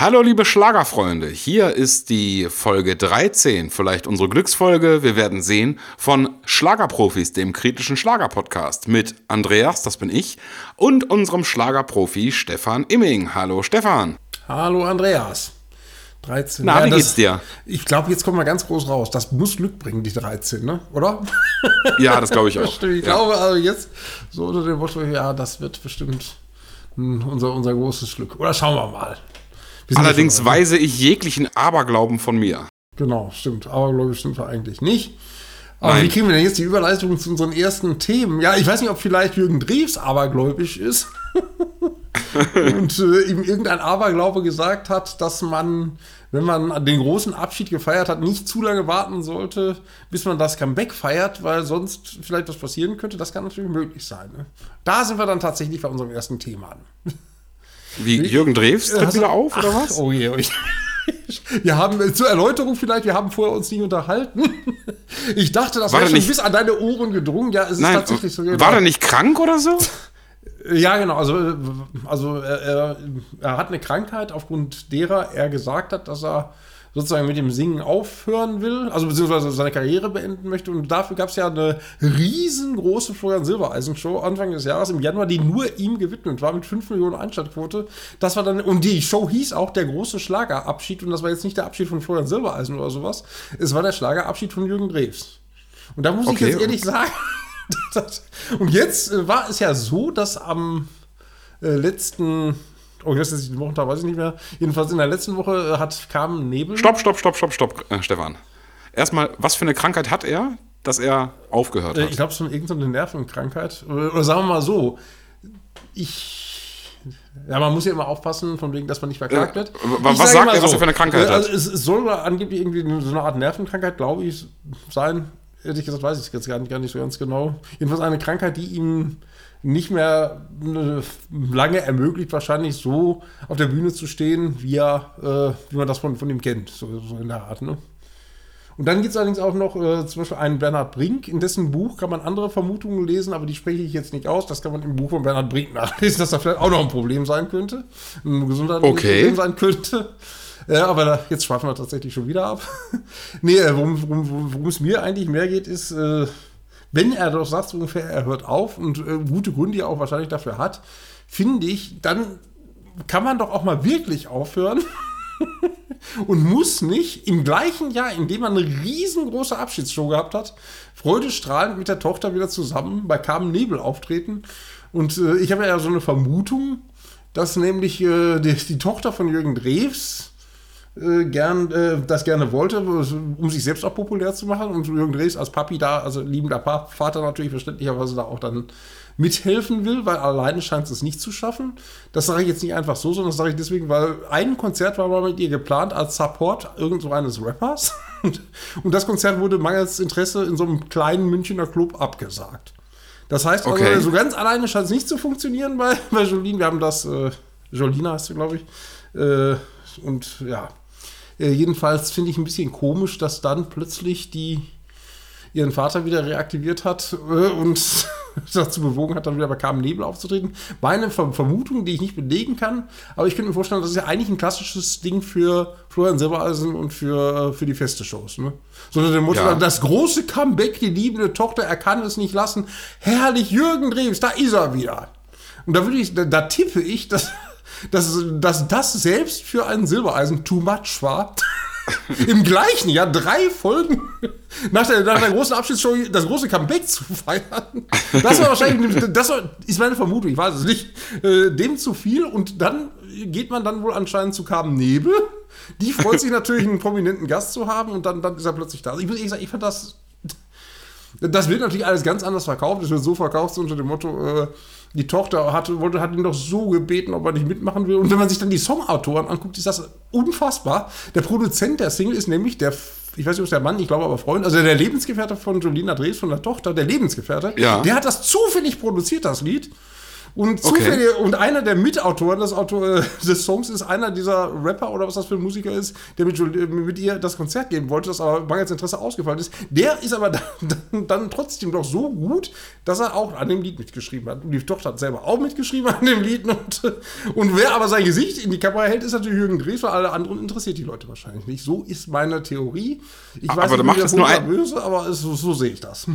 Hallo liebe Schlagerfreunde, hier ist die Folge 13, vielleicht unsere Glücksfolge, wir werden sehen, von Schlagerprofis, dem kritischen Schlagerpodcast mit Andreas, das bin ich, und unserem Schlagerprofi Stefan Imming. Hallo Stefan. Hallo Andreas. 13. Na, ja, wie das, geht's dir? Ich glaube, jetzt kommen wir ganz groß raus. Das muss Glück bringen, die 13, ne? Oder? Ja, das glaube ich auch. ich ja. glaube, also jetzt so unter dem Motto, ja, das wird bestimmt unser, unser großes Glück. Oder schauen wir mal. Allerdings weise ich jeglichen Aberglauben von mir. Genau, stimmt. Aberglaube stimmt wir eigentlich nicht. Aber Nein. wie kriegen wir denn jetzt die Überleitung zu unseren ersten Themen? Ja, ich weiß nicht, ob vielleicht Jürgen Drews abergläubisch ist. und äh, ihm irgendein Aberglaube gesagt hat, dass man, wenn man den großen Abschied gefeiert hat, nicht zu lange warten sollte, bis man das Comeback feiert, weil sonst vielleicht was passieren könnte. Das kann natürlich möglich sein. Ne? Da sind wir dann tatsächlich bei unserem ersten Thema an. Wie Jürgen Drews tritt wieder auf, oder was? Oh je, oh je. Wir haben äh, zur Erläuterung vielleicht, wir haben vorher uns nicht unterhalten. Ich dachte, das wäre schon nicht, bis an deine Ohren gedrungen. Ja, es ist nein, tatsächlich so. Genau. War er nicht krank oder so? Ja, genau. Also, äh, also er, er, hat eine Krankheit, aufgrund derer er gesagt hat, dass er sozusagen mit dem Singen aufhören will, also beziehungsweise seine Karriere beenden möchte. Und dafür gab es ja eine riesengroße Florian Silbereisen-Show Anfang des Jahres im Januar, die nur ihm gewidmet war mit 5 Millionen Einschaltquote. Das war dann, und die Show hieß auch der große Schlagerabschied. Und das war jetzt nicht der Abschied von Florian Silbereisen oder sowas. Es war der Schlagerabschied von Jürgen Drews. Und da muss okay. ich jetzt ehrlich sagen, und jetzt äh, war es ja so, dass am äh, letzten Oh, das ist die Wochentag, weiß ich nicht mehr. Jedenfalls in der letzten Woche äh, hat, kam Nebel. Stopp, stopp, stopp, stopp, stopp, äh, Stefan. Erstmal, was für eine Krankheit hat er, dass er aufgehört äh, hat? Ich glaube, es ist irgendeine Nervenkrankheit. Oder, oder sagen wir mal so, ich ja, man muss ja immer aufpassen, von wegen, dass man nicht verklagt wird. was sagt er, so, was er für eine Krankheit hat? Also es, es soll angeblich irgendwie so eine Art Nervenkrankheit, glaube ich, sein. Ehrlich gesagt weiß ich es jetzt gar nicht, gar nicht so ganz genau. Jedenfalls eine Krankheit, die ihm nicht mehr lange ermöglicht, wahrscheinlich so auf der Bühne zu stehen, wie, er, äh, wie man das von, von ihm kennt, so, so in der Art. Ne? Und dann gibt es allerdings auch noch äh, zum Beispiel einen Bernhard Brink, in dessen Buch kann man andere Vermutungen lesen, aber die spreche ich jetzt nicht aus. Das kann man im Buch von Bernhard Brink nachlesen, dass da vielleicht auch noch ein Problem sein könnte, ein gesundheitliches okay. Problem sein könnte. Ja, aber da, jetzt schweifen wir tatsächlich schon wieder ab. nee, äh, worum, worum, es mir eigentlich mehr geht, ist, äh, wenn er doch sagt, ungefähr, er hört auf und äh, gute Gründe ja auch wahrscheinlich dafür hat, finde ich, dann kann man doch auch mal wirklich aufhören. und muss nicht im gleichen Jahr, in dem man eine riesengroße Abschiedsshow gehabt hat, freudestrahlend mit der Tochter wieder zusammen bei Carmen Nebel auftreten. Und äh, ich habe ja so eine Vermutung, dass nämlich äh, die, die, Tochter von Jürgen Drews äh, gern, äh, das gerne wollte, um sich selbst auch populär zu machen. Und Jürgen Drees als Papi da, also liebender Vater natürlich verständlicherweise da auch dann mithelfen will, weil alleine scheint es nicht zu schaffen. Das sage ich jetzt nicht einfach so, sondern das sage ich deswegen, weil ein Konzert war mal mit ihr geplant als Support irgend so eines Rappers. Und das Konzert wurde mangels Interesse in so einem kleinen Münchner Club abgesagt. Das heißt, also, okay. so ganz alleine scheint es nicht zu funktionieren bei, bei Jolene. Wir haben das, äh, Jolina heißt sie, glaube ich. Äh, und ja, äh, jedenfalls finde ich ein bisschen komisch, dass dann plötzlich die ihren Vater wieder reaktiviert hat äh, und dazu bewogen hat, dann wieder bei Carmen Nebel aufzutreten. Meine Vermutung, die ich nicht belegen kann, aber ich könnte mir vorstellen, das ist ja eigentlich ein klassisches Ding für Florian Silbereisen und für, äh, für die feste Shows. Ne? So der Motto, ja. das große Comeback, die liebende Tochter, er kann es nicht lassen. Herrlich, Jürgen Drews, da ist er wieder. Und da würde ich, da, da tippe ich, dass dass, dass das selbst für einen Silbereisen too much war. Im gleichen Jahr drei Folgen nach der, nach der großen Abschiedsshow das große Comeback zu feiern. Das war wahrscheinlich, das war, ist meine Vermutung, ich weiß es nicht, äh, dem zu viel und dann geht man dann wohl anscheinend zu Carmen Nebel. Die freut sich natürlich, einen prominenten Gast zu haben und dann, dann ist er plötzlich da. Ich muss ehrlich sagen, ich fand das, das wird natürlich alles ganz anders verkauft. Es wird so verkauft so unter dem Motto, äh, die Tochter hat, wollte, hat ihn doch so gebeten, ob er nicht mitmachen will. Und wenn man sich dann die Songautoren anguckt, ist das unfassbar. Der Produzent der Single ist nämlich der, ich weiß nicht, ob es der Mann, ich glaube aber Freund, also der Lebensgefährte von Jolina Drees, von der Tochter, der Lebensgefährte. Ja. Der hat das zufällig produziert, das Lied. Und, zufällig, okay. und einer der Mitautoren des, Autor, äh, des Songs ist einer dieser Rapper oder was das für ein Musiker ist, der mit, mit ihr das Konzert geben wollte, das aber mangels Interesse ausgefallen ist. Der ist aber dann, dann, trotzdem doch so gut, dass er auch an dem Lied mitgeschrieben hat. Und die Tochter hat selber auch mitgeschrieben an dem Lied. Und, und wer aber sein Gesicht in die Kamera hält, ist natürlich Jürgen Drees, weil alle anderen interessiert die Leute wahrscheinlich nicht. So ist meine Theorie. Ich weiß aber nicht, macht das nur ein böse, aber so, so sehe ich das.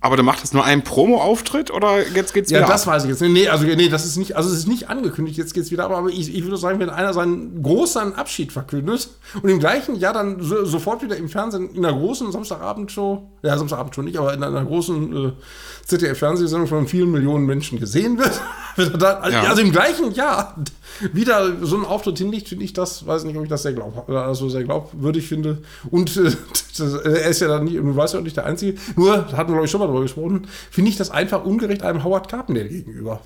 Aber du machst das nur einen Promo-Auftritt oder jetzt geht's wieder? Ja, das ab? weiß ich jetzt. Nee, also nee, das ist nicht, also es ist nicht angekündigt, jetzt geht's wieder ab, aber ich, ich würde sagen, wenn einer seinen großen Abschied verkündet und im gleichen Jahr dann so, sofort wieder im Fernsehen in einer großen Samstagabendshow, ja, Samstagabendshow nicht, aber in einer großen äh, ZDF-Fernsehsendung von vielen Millionen Menschen gesehen wird, wird dann, also, ja. also im gleichen Jahr wieder so einen Auftritt hinlegt, finde ich das, weiß nicht, ob ich das sehr glaub, also sehr glaubwürdig finde. Und äh, das, äh, er ist ja dann nicht, du weißt ja auch nicht der Einzige, nur, hatten wir glaube ich schon mal darüber gesprochen, finde ich das einfach ungerecht einem Howard Carpendale gegenüber.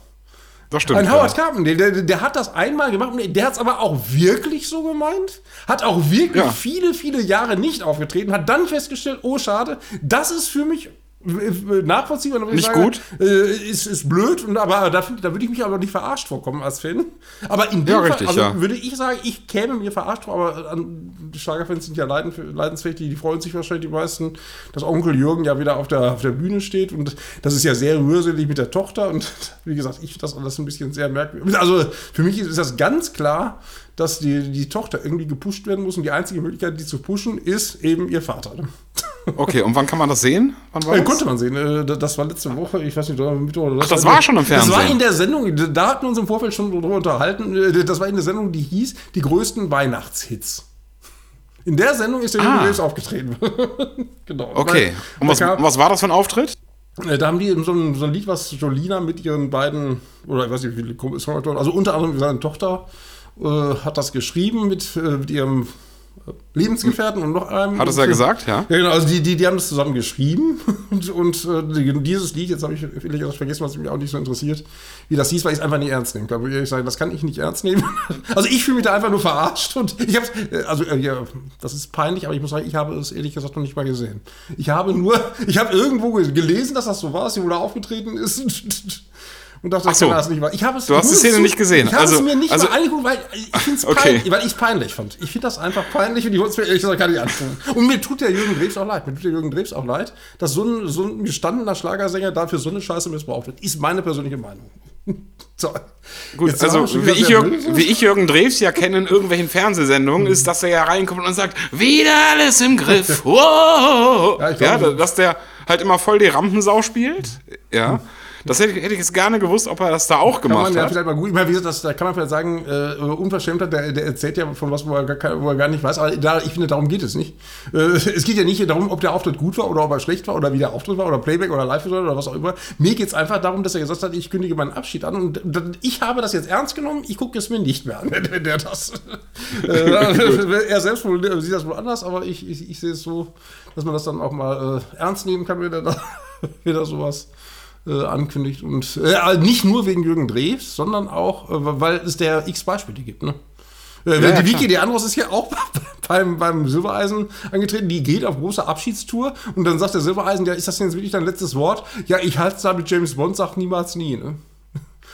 Das stimmt. Ein Howard ja. Carpendale, der, der, hat das einmal gemacht, der hat es aber auch wirklich so gemeint, hat auch wirklich ja. viele, viele Jahre nicht aufgetreten, hat dann festgestellt, oh schade, das ist für mich nachvollziehbar. Nicht sage, gut. Äh, ist, ist blöd, und, aber da, da würde ich mich aber nicht verarscht vorkommen als Fan. Aber in dem ja, Fall richtig, also ja. würde ich sagen, ich käme mir verarscht vor, aber an, die Schlagerfans sind ja leiden, leidensfähig, die, die freuen sich wahrscheinlich die meisten, dass Onkel Jürgen ja wieder auf der, auf der Bühne steht und das ist ja sehr rührselig mit der Tochter und wie gesagt, ich finde das alles ein bisschen sehr merkwürdig. Also für mich ist das ganz klar, dass die, die Tochter irgendwie gepusht werden muss und die einzige Möglichkeit, die zu pushen, ist eben ihr Vater. Okay, und wann kann man das sehen? Wann war äh? Konnte man sehen. Äh, das war letzte Woche, ich weiß nicht, Mittwoch oder Ach, das war schon im Fernsehen. Das war in der Sendung, da hatten wir uns im Vorfeld schon drüber unterhalten. Äh, das war in der Sendung, die hieß Die größten Weihnachtshits. In der Sendung ist der ah. Jubiläus aufgetreten. genau. Okay. Und was, was war das für ein Auftritt? Äh, da haben die so ein, so ein Lied, was Jolina mit ihren beiden, oder ich weiß nicht, wie viele Songwriter, also unter anderem seine Tochter, äh, hat das geschrieben mit, äh, mit ihrem Lebensgefährten und noch einem. Hat es ja gesagt, ja? Ja, genau. Also die, die, die haben das zusammen geschrieben und, und äh, dieses Lied, jetzt habe ich vielleicht vergessen, was mich auch nicht so interessiert, wie das hieß, weil ich es einfach nicht ernst nehmen kann. Ich sage, das kann ich nicht ernst nehmen. Also ich fühle mich da einfach nur verarscht und ich habe äh, also äh, ja, das ist peinlich, aber ich muss sagen, ich habe es ehrlich gesagt noch nicht mal gesehen. Ich habe nur, ich habe irgendwo gelesen, dass das so war, sie wohl aufgetreten ist und dachte, Ach so. kann das nicht mal. Ich habe es du hast die Szene zu, nicht gesehen. Ich habe also, es mir nicht also, mal angeguckt, weil ich finde es okay. peinlich, weil ich peinlich fand. Ich finde das einfach peinlich und ich wollte es mir ehrlich gesagt gar nicht antun. Und mir tut der Jürgen Drews auch leid. Mir tut der Jürgen Drews auch leid, dass so ein, so ein gestandener Schlagersänger dafür so eine Scheiße missbraucht wird. Ist meine persönliche Meinung. So. Gut, Jetzt also wie ich, Jürgen, wie ich Jürgen Drews ja kenne in irgendwelchen Fernsehsendungen, ist, dass er ja reinkommt und sagt, wieder alles im Griff. Wow. Ja, ja, dass der halt immer voll die Rampensau spielt. Ja. Das hätte, hätte, ich jetzt gerne gewusst, ob er das da auch gemacht kann man ja Vielleicht mal gut, ich meine, wie gesagt, das, da kann man vielleicht sagen, äh, Unverschämtheit, der, der, erzählt ja von was, wo er, gar, wo er gar nicht weiß. Aber da, ich finde, darum geht es nicht. Äh, es geht ja nicht darum, ob der Auftritt gut war oder ob er schlecht war oder wie der Auftritt war oder Playback oder Live oder was auch immer. Mir geht es einfach darum, dass er gesagt hat, ich kündige meinen Abschied an und ich habe das jetzt ernst genommen, ich gucke es mir nicht mehr an, wenn der das. äh, er selbst wohl, sieht das wohl anders, aber ich, ich, ich sehe es so, dass man das dann auch mal äh, ernst nehmen kann, wenn er da wieder sowas äh, ankündigt. Und äh, nicht nur wegen Jürgen Drews, sondern auch, äh, weil es der x Beispiele gibt. Ne? Äh, ja, die Wiki, die Andros ist ja auch beim, beim Silbereisen angetreten, die geht auf große Abschiedstour und dann sagt der Silbereisen, ja, ist das jetzt wirklich dein letztes Wort? Ja, ich halte es da mit James Bond, sagt niemals nie. Ne?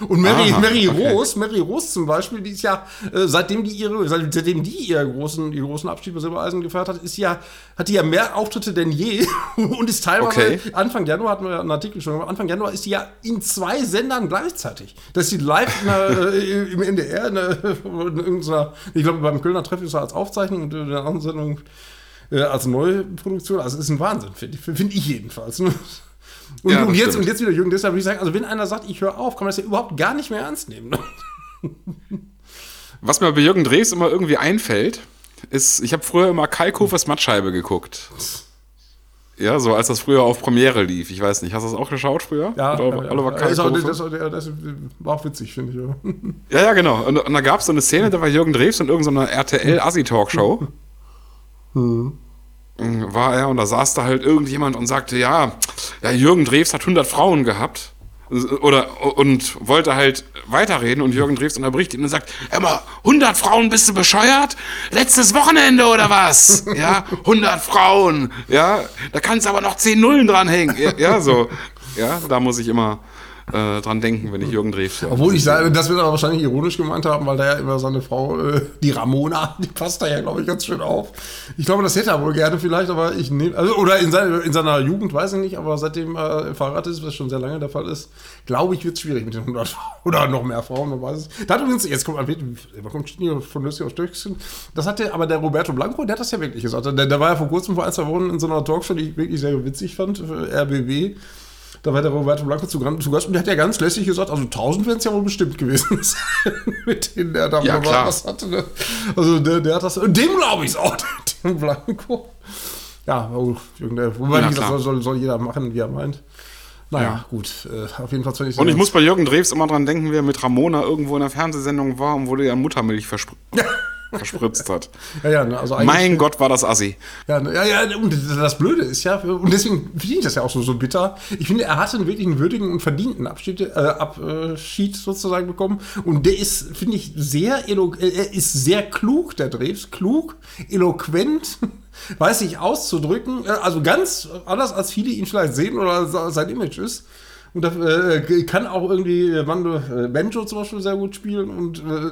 Und Mary, Aha, Mary okay. Rose, Mary Rose zum Beispiel, die ist ja, äh, seitdem die ihre, seitdem die ihren großen, ihren großen Abschied bei Silbereisen gefeiert hat, ist ja, hat die ja mehr Auftritte denn je und ist teilweise, okay. Anfang Januar hatten wir ja einen Artikel schon, Anfang Januar ist die ja in zwei Sendern gleichzeitig. Das ist die live der, äh, im NDR, in, der, in irgendeiner, ich glaube beim Kölner Treff ist er als Aufzeichnung und in der anderen Sendung äh, als Neuproduktion. Also ist ein Wahnsinn, finde find ich jedenfalls. Und, ja, und, jetzt, und jetzt wieder Jürgen, deshalb würde ich sagen, also wenn einer sagt, ich höre auf, kann man das ja überhaupt gar nicht mehr ernst nehmen. Ne? Was mir bei Jürgen Drees immer irgendwie einfällt, ist, ich habe früher immer Kai Kofers Mattscheibe geguckt. Ja, so als das früher auf Premiere lief. Ich weiß nicht, hast du das auch geschaut früher? Ja, ja, ja. Das, das, das, war auch witzig, finde ich. Ja, ja, ja genau. Und, und da gab es so eine Szene, da war Jürgen Drews in irgendeiner RTL-Assi-Talkshow. Hm war er und da saß da halt irgendjemand und sagte, ja, ja Jürgen Drews hat 100 Frauen gehabt oder und wollte halt weiterreden und Jürgen Drews unterbricht ihn und sagt, immer 100 Frauen bist du bescheuert? Letztes Wochenende oder was? Ja, 100 Frauen. Ja, da kannst du aber noch 10 Nullen dranhängen. Ja, ja, so. Ja, da muss ich immer äh, dran denken, wenn ich Jürgen Drews sehe. Obwohl ich sage, das wird er wahrscheinlich ironisch gemeint haben, weil da ja immer seine Frau, äh, die Ramona, die passt da ja, glaube ich, ganz schön auf. Ich glaube, das hätte er wohl gerne vielleicht, aber ich nehme, also, oder in, seine, in seiner Jugend, weiß ich nicht, aber seitdem er äh, verheiratet ist, was schon sehr lange der Fall ist, glaube ich, wird es schwierig mit den 100 oder noch mehr Frauen, man weiß es. Da hat übrigens, jetzt kommt, man kommt von Nüssi auf Stöckchen, das hatte aber der Roberto Blanco, der hat das ja wirklich gesagt. Der, der war ja vor kurzem, vor ein, zwei Wochen in so einer Talkshow, die ich wirklich sehr witzig fand, RBW. Da war der Roberto Blanco zu, zu Gast und der hat ja ganz lässig gesagt, also 1000 werden es ja wohl bestimmt gewesen sein, mit denen der da ja, klar. was hatte. Ne? Also der, der hat das, dem glaube ich es auch, dem Blanco. Ja, oh, wobei Ja, gesagt, soll, jeder machen, wie er meint. Naja, gut, äh, auf jeden Fall fand ich Und ich muss bei Jürgen Drews immer dran denken, wie er mit Ramona irgendwo in der Fernsehsendung war und wo der Muttermilch verspr verspritzt hat. Ja, ja, ne, also Mein Gott, war das assi. Ja, ne, ja, ja, und das Blöde ist ja, und deswegen finde ich das ja auch so, so bitter. Ich finde, er hatte einen wirklich einen würdigen und verdienten Abschied, äh, Abschied sozusagen bekommen. Und der ist, finde ich, sehr, äh, er ist sehr klug, der Drews. Klug, eloquent, weiß sich auszudrücken. Äh, Also ganz anders, als viele ihn vielleicht sehen oder sein Image ist. Und da, äh, kann auch irgendwie äh, Benjo zum Beispiel sehr gut spielen und äh,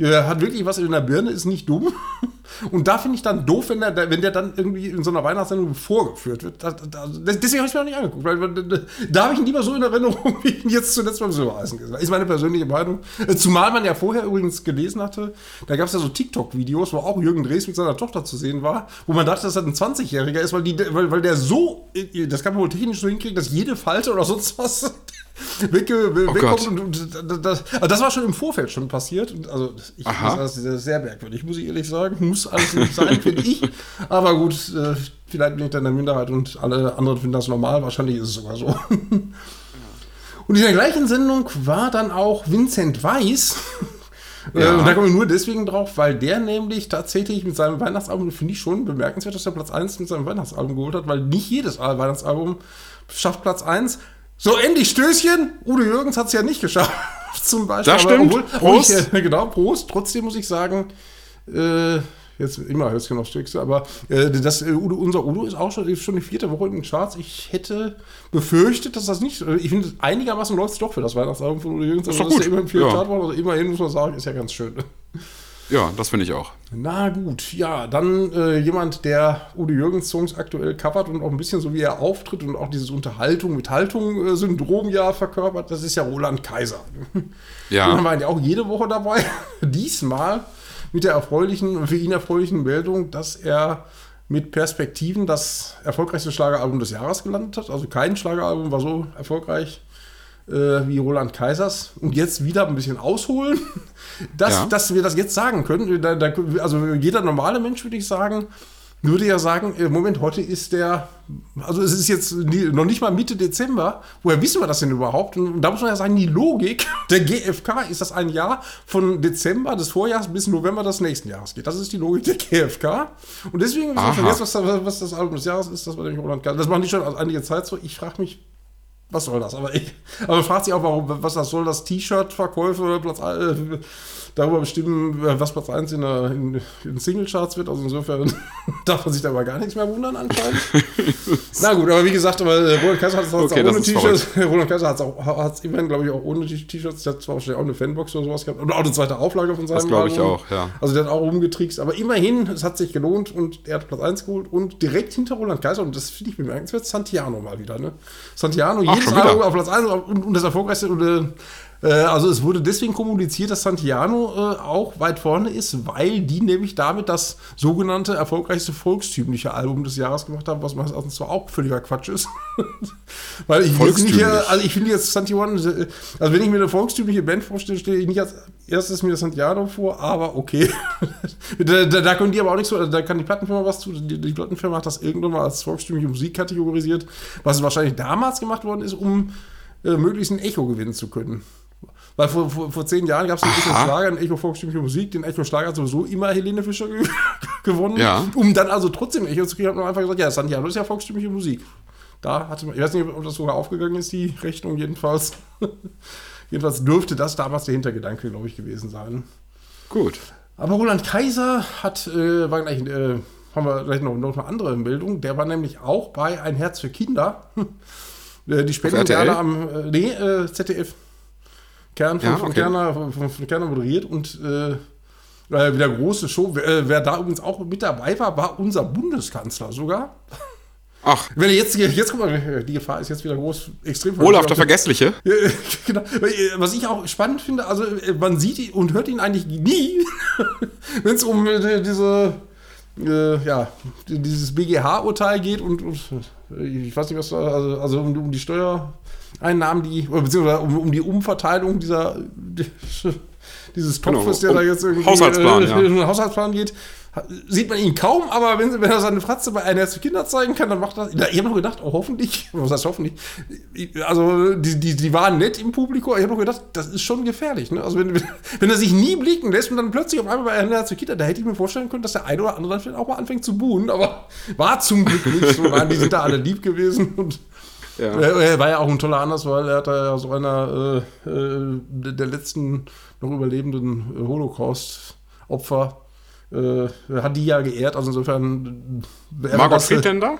er hat wirklich was in der Birne, ist nicht dumm. Und da finde ich dann doof, wenn der, wenn der dann irgendwie in so einer Weihnachtssendung vorgeführt wird. Deswegen habe ich mir auch nicht angeguckt, weil, da habe ich ihn lieber so in Erinnerung, wie ich ihn jetzt zuletzt beim Silbereisen gesehen habe. Ist meine persönliche Meinung. Äh, Zumal man ja vorher übrigens gelesen hatte, da gab es ja so TikTok-Videos, wo auch Jürgen Drees mit seiner Tochter zu sehen war, wo man dachte, dass er ein 20-Jähriger ist, weil, die, weil, weil der so, äh, das kann man wohl technisch so hinkriegen, dass jede Falte oder sonst was wegge, Oh wegkommt. Und, und das, also das war schon im Vorfeld schon passiert. Und also ich das ist sehr merkwürdig, muss ich ehrlich sagen. Muss alles nicht sein, finde ich. Aber gut, äh, vielleicht bin ich dann in der Minderheit und alle anderen finden das normal. Wahrscheinlich ist es sogar so. Und in der gleichen Sendung war dann auch Vincent Weiss. Äh, Ja. Und da komme ich nur deswegen drauf, weil der nämlich tatsächlich mit seinem Weihnachtsalbum, finde ich schon bemerkenswert, dass er Platz 1 mit seinem Weihnachtsalbum geholt hat, weil nicht jedes Weihnachtsalbum schafft Platz 1. So, endlich Stößchen. Udo Jürgens hat es ja nicht geschafft, zum Beispiel. Das stimmt. obwohl- Prost. obwohl Ich, äh, genau, Prost. Trotzdem muss ich sagen, äh, jetzt immer Hölzchen aufs Stückste, aber äh, das, äh, Udo, unser Udo ist auch schon, ist schon die vierte Woche in den Charts. Ich hätte befürchtet, dass das nicht, äh, ich finde, einigermaßen läuft es doch für das Weihnachtsalbum von Udo Jürgens. Ist Also, doch dass gut. der immer im vierten Ja. Chart also immerhin muss man sagen, ist ja ganz schön. Ja, das finde ich auch. Na gut, ja, dann äh, jemand, der Udo Jürgens Songs aktuell covert und auch ein bisschen so wie er auftritt und auch dieses Unterhaltung mit Haltung äh, ja verkörpert, das ist ja Roland Kaiser. Ja. Den haben wir eigentlich auch jede Woche dabei. Diesmal mit der erfreulichen, für ihn erfreulichen Meldung, dass er mit Perspektiven das erfolgreichste Schlageralbum des Jahres gelandet hat. Also kein Schlageralbum war so erfolgreich äh, wie Roland Kaisers. Und jetzt wieder ein bisschen ausholen, dass, Ja. dass wir das jetzt sagen können. Da, da, also jeder normale Mensch, würde ich sagen, würde ja sagen, im Moment, heute ist der, also es ist jetzt noch nicht mal Mitte Dezember. Woher wissen wir das denn überhaupt? Und da muss man ja sagen, die Logik der GfK ist, dass ein Jahr von Dezember des Vorjahres bis November des nächsten Jahres geht. Das ist die Logik der GfK. Und deswegen, ich vergessen, was, was das Album des Jahres ist, das war nämlich Roland Kaiser. Das machen die schon einige Zeit so. Ich frage mich, was soll das? Aber ich, aber man fragt sich auch, warum, was das soll, das T-Shirt-Verkäufe Platz, äh, darüber bestimmen, was Platz 1 in, der, in, in Singlecharts wird. Also insofern darf man sich da aber gar nichts mehr wundern anscheinend. Na gut, aber wie gesagt, aber äh, Roland Kaiser hat es Okay, auch ohne T-Shirts. Roland Kaiser hat es auch, immerhin, glaube ich, auch ohne T-Shirts. Der hat zwar wahrscheinlich auch eine Fanbox oder sowas gehabt. Und auch eine zweite Auflage von seinem Das glaube ich auch, ja. Also der hat auch rumgetrickst, aber immerhin, es hat sich gelohnt und er hat Platz 1 geholt und direkt hinter Roland Kaiser, und das finde ich bemerkenswert, Santiano mal wieder. Ne? Santiano, Ach, jedes? Album auf Platz 1 und, und das erfolgreichste. Und, äh, also es wurde deswegen kommuniziert, dass Santiano äh, auch weit vorne ist, weil die nämlich damit das sogenannte erfolgreichste volkstümliche Album des Jahres gemacht haben, was meines Erachtens zwar auch völliger Quatsch ist. weil ich nicht, äh, also ich finde jetzt Santiano, äh, also wenn ich mir eine volkstümliche Band vorstelle, stelle ich nicht als erstes mir Santiano vor, aber okay. da, da, da können die aber auch nicht so, da kann die Plattenfirma was zu. Die, die Plattenfirma hat das irgendwann mal als volkstümliche Musik kategorisiert, was wahrscheinlich damals gemacht worden ist, um äh, möglichst ein Echo gewinnen zu können. Weil vor, vor, vor zehn Jahren gab es ein bisschen Aha. Schlager, ein Echo volkstümliche Musik. Den Echo Schlager hat sowieso immer Helene Fischer ge gewonnen. Ja. Um dann also trotzdem Echo zu kriegen, hat man einfach gesagt, ja, Santiano ist ja volkstümliche Musik. Da hatte man, ich weiß nicht, ob das sogar aufgegangen ist, die Rechnung jedenfalls. jedenfalls dürfte das damals der Hintergedanke, glaube ich, gewesen sein. Gut. Aber Roland Kaiser hat, äh, war gleich, äh, haben wir gleich noch, noch eine andere Meldung. Der war nämlich auch bei Ein Herz für Kinder. Äh, die gerne am, äh, nee, äh, ZDF. Kern von, Ja, von, okay. Kerner, von, von, von Kerner moderiert und äh, äh, wieder große Show. Wer, äh, wer da übrigens auch mit dabei war, war unser Bundeskanzler sogar. Ach, Wenn er jetzt, jetzt guck mal, die Gefahr ist jetzt wieder groß, extrem Olaf der Vergessliche. Genau. Was ich auch spannend finde, also äh, man sieht ihn und hört ihn eigentlich nie, wenn es um äh, diese, äh, ja, dieses BGH-Urteil geht und, und äh, ich weiß nicht, was da, also, also um, um die Steuereinnahmen, die, oder beziehungsweise um, um die Umverteilung dieser, dieses Genau, Topfes, der um da jetzt irgendwie Haushaltsplan, äh, ja. in den Haushaltsplan geht, sieht man ihn kaum, aber wenn, wenn er seine Fratze bei einer für Kinder zeigen kann, dann macht er. Ich habe noch gedacht, oh, hoffentlich, was heißt hoffentlich? Also, die, die, die waren nett im Publikum, ich habe noch gedacht, das ist schon gefährlich. Ne? Also, wenn, wenn, wenn er sich nie blicken lässt und dann plötzlich auf einmal bei einer für Kinder, da hätte ich mir vorstellen können, dass der eine oder andere dann vielleicht auch mal anfängt zu buhen, aber war zum Glück nicht so. Waren, die sind da alle lieb gewesen und. Ja. Er, war ja auch ein toller Anlass, weil er hat ja so einer äh, äh, der letzten noch überlebenden äh, Holocaust-Opfer, äh, hat die ja geehrt. Also insofern. er war Margot das, äh, Friedländer?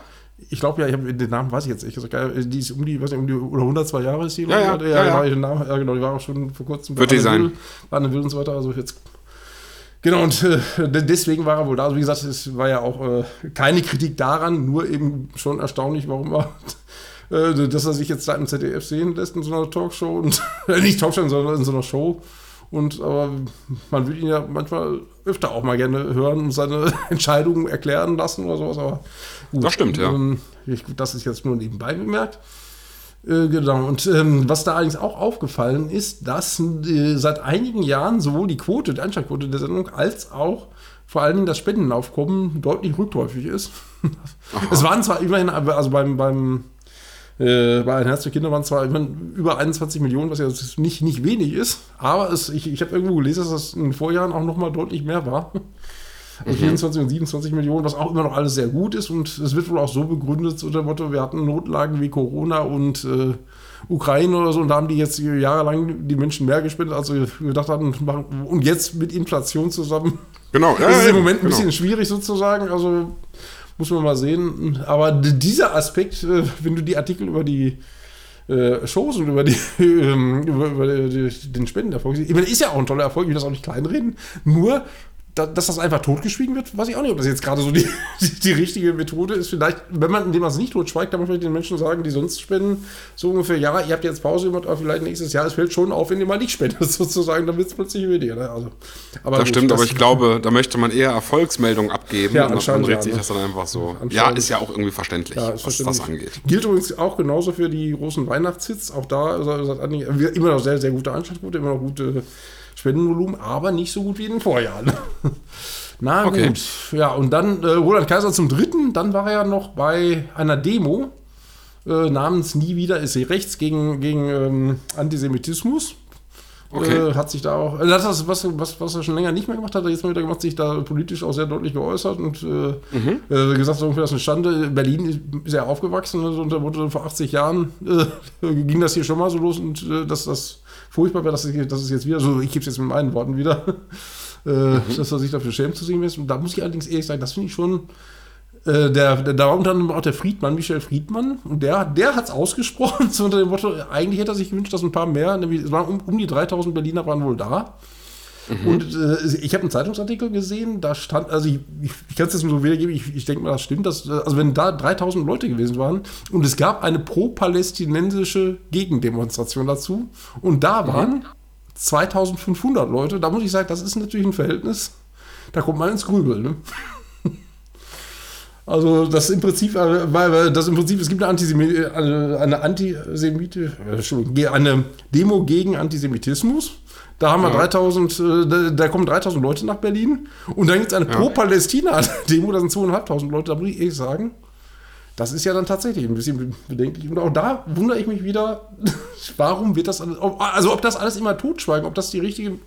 Ich glaube ja, ich hab, den Namen weiß ich jetzt nicht. Also, die ist um die, weiß nicht, um die oder 102 Jahre ist die. Ja, ja, ich. ja, genau, ja. den Namen, ja, genau, die war auch schon vor kurzem. Wird die sein. Will, Anne Will und so weiter. Also jetzt. Genau, und äh, de- deswegen war er wohl da. Also wie gesagt, es war ja auch äh, keine Kritik daran, nur eben schon erstaunlich, warum er, äh, dass er sich jetzt da im ZDF sehen lässt in so einer Talkshow und äh, nicht Talkshow, sondern in so einer Show. Und aber man würde ihn ja manchmal öfter auch mal gerne hören und seine Entscheidungen erklären lassen oder sowas. Aber gut, Das stimmt, ja. ähm, ich, das ist jetzt nur nebenbei bemerkt. Äh, genau. Und ähm, was da allerdings auch aufgefallen ist, dass äh, seit einigen Jahren sowohl die Quote, die Einschaltquote der Sendung, als auch vor allen Dingen das Spendenaufkommen deutlich rückläufig ist. es waren zwar immerhin, also beim, beim äh, bei Ein Herz für Kinder waren zwar über 21 Millionen, was ja nicht, nicht wenig ist, aber es, ich, ich habe irgendwo gelesen, dass das in den Vorjahren auch noch mal deutlich mehr war. Also 24 und 27 Millionen, was auch immer noch alles sehr gut ist. Und es wird wohl auch so begründet, unter dem Motto, wir hatten Notlagen wie Corona und äh, Ukraine oder so. Und da haben die jetzt jahrelang die Menschen mehr gespendet, als wir gedacht hatten. machen- Und jetzt mit Inflation zusammen. Genau. Ja, Das ist im Moment ein genau. bisschen schwierig sozusagen. Also muss man mal sehen. Aber dieser Aspekt, äh, wenn du die Artikel über die äh, Shows und über, die, ähm, über, über den Spendenerfolg ich meine, ist ja auch ein toller Erfolg, ich will das auch nicht kleinreden. Nur, dass das einfach totgeschwiegen wird, weiß ich auch nicht, ob das jetzt gerade so die, die, die richtige Methode ist. Vielleicht, wenn man, indem man es nicht totschweigt, kann man vielleicht den Menschen sagen, die sonst spenden, so ungefähr, ja, ihr habt jetzt Pause gemacht, aber vielleicht nächstes Jahr, es fällt schon auf, wenn ihr mal nicht spendet, sozusagen, dann wird es plötzlich weniger. Ne? Also, aber Das gut, stimmt, aber ich glaube, da möchte man eher Erfolgsmeldungen abgeben Ja, und dann dreht ja, sich ne? das dann einfach so. Ja, ist ja auch irgendwie verständlich, Ja, was das angeht. Gilt übrigens auch genauso für die großen Weihnachtshits. Auch da eigentlich- immer noch sehr, sehr gute Einschaltquote, immer noch gute Spendenvolumen, aber nicht so gut wie in den Vorjahren. Na Okay. gut. Ja, und dann äh, Roland Kaiser zum dritten. Dann war er ja noch bei einer Demo äh, namens Nie wieder ist sie rechts gegen, gegen ähm, Antisemitismus. Okay. Äh, hat sich da auch, also das, was, was, was er schon länger nicht mehr gemacht hat, hat er jetzt mal wieder gemacht, sich da politisch auch sehr deutlich geäußert und äh, äh, gesagt, so ungefähr, das ist eine Schande. Berlin ist sehr aufgewachsen und unter Motto, vor 80 Jahren äh, ging das hier schon mal so los und äh, dass das furchtbar wäre, dass, es- dass es jetzt wieder, so ich gebe es jetzt mit meinen Worten wieder, äh, dass er sich dafür schämt zu sehen ist. Und da muss ich allerdings ehrlich sagen, das finde ich schon äh, der, der, da war unter anderem auch der Friedmann, Michel Friedmann, und der, der hat es ausgesprochen, so unter dem Motto, eigentlich hätte er sich gewünscht, dass ein paar mehr, nämlich es waren um, um die 3000 Berliner waren wohl da. Und äh, ich habe einen Zeitungsartikel gesehen, da stand, also ich, ich, ich kann es jetzt nur so wiedergeben, ich, ich denke mal, das stimmt, dass, also wenn da 3000 Leute gewesen waren und es gab eine pro-palästinensische Gegendemonstration dazu und da waren 2500 Leute, da muss ich sagen, das ist natürlich ein Verhältnis, da kommt man ins Grübeln. Ne? Also das im Prinzip, äh, weil das im Prinzip, es gibt eine, Antisemi äh, eine, eine Antisemite, äh, eine Demo gegen Antisemitismus. Da haben wir Ja. 3000, äh, da, da kommen 3000 Leute nach Berlin. Und dann gibt es eine Pro-Palästina-Demo, da sind 2500 Leute. Da muss ich ehrlich sagen, das ist ja dann tatsächlich ein bisschen bedenklich. Und auch da wundere ich mich wieder, warum wird das alles, also ob das alles immer totschweigen, ob das die richtige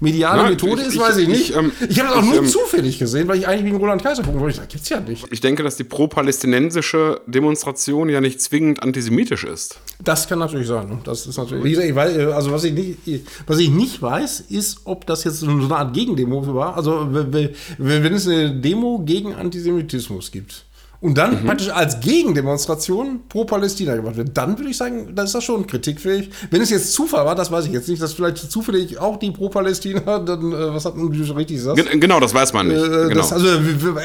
mediale Na, Methode ich- ist, weiß ich nicht. ich, ähm, ich habe das auch nur ähm, zufällig gesehen, weil ich eigentlich wegen Roland Kaiser gucken wollte. Das gibt's ja nicht. Ich denke, dass die pro-palästinensische Demonstration ja nicht zwingend antisemitisch ist. Das kann natürlich sein. ne? Das ist natürlich. Wie gesagt, ich weiß, äh, also was ich nicht, was ich nicht weiß, ist, ob das jetzt so eine Art Gegendemo war. Also wenn es eine Demo gegen Antisemitismus gibt. Und dann mhm. praktisch als Gegendemonstration pro Palästina gemacht wird, dann würde ich sagen, das ist das schon kritikfähig. Wenn es jetzt Zufall war, das weiß ich jetzt nicht, dass vielleicht zufällig auch die pro Palästina, dann, äh, was hat man richtig gesagt? Genau, das weiß man nicht. Äh, genau. Das, also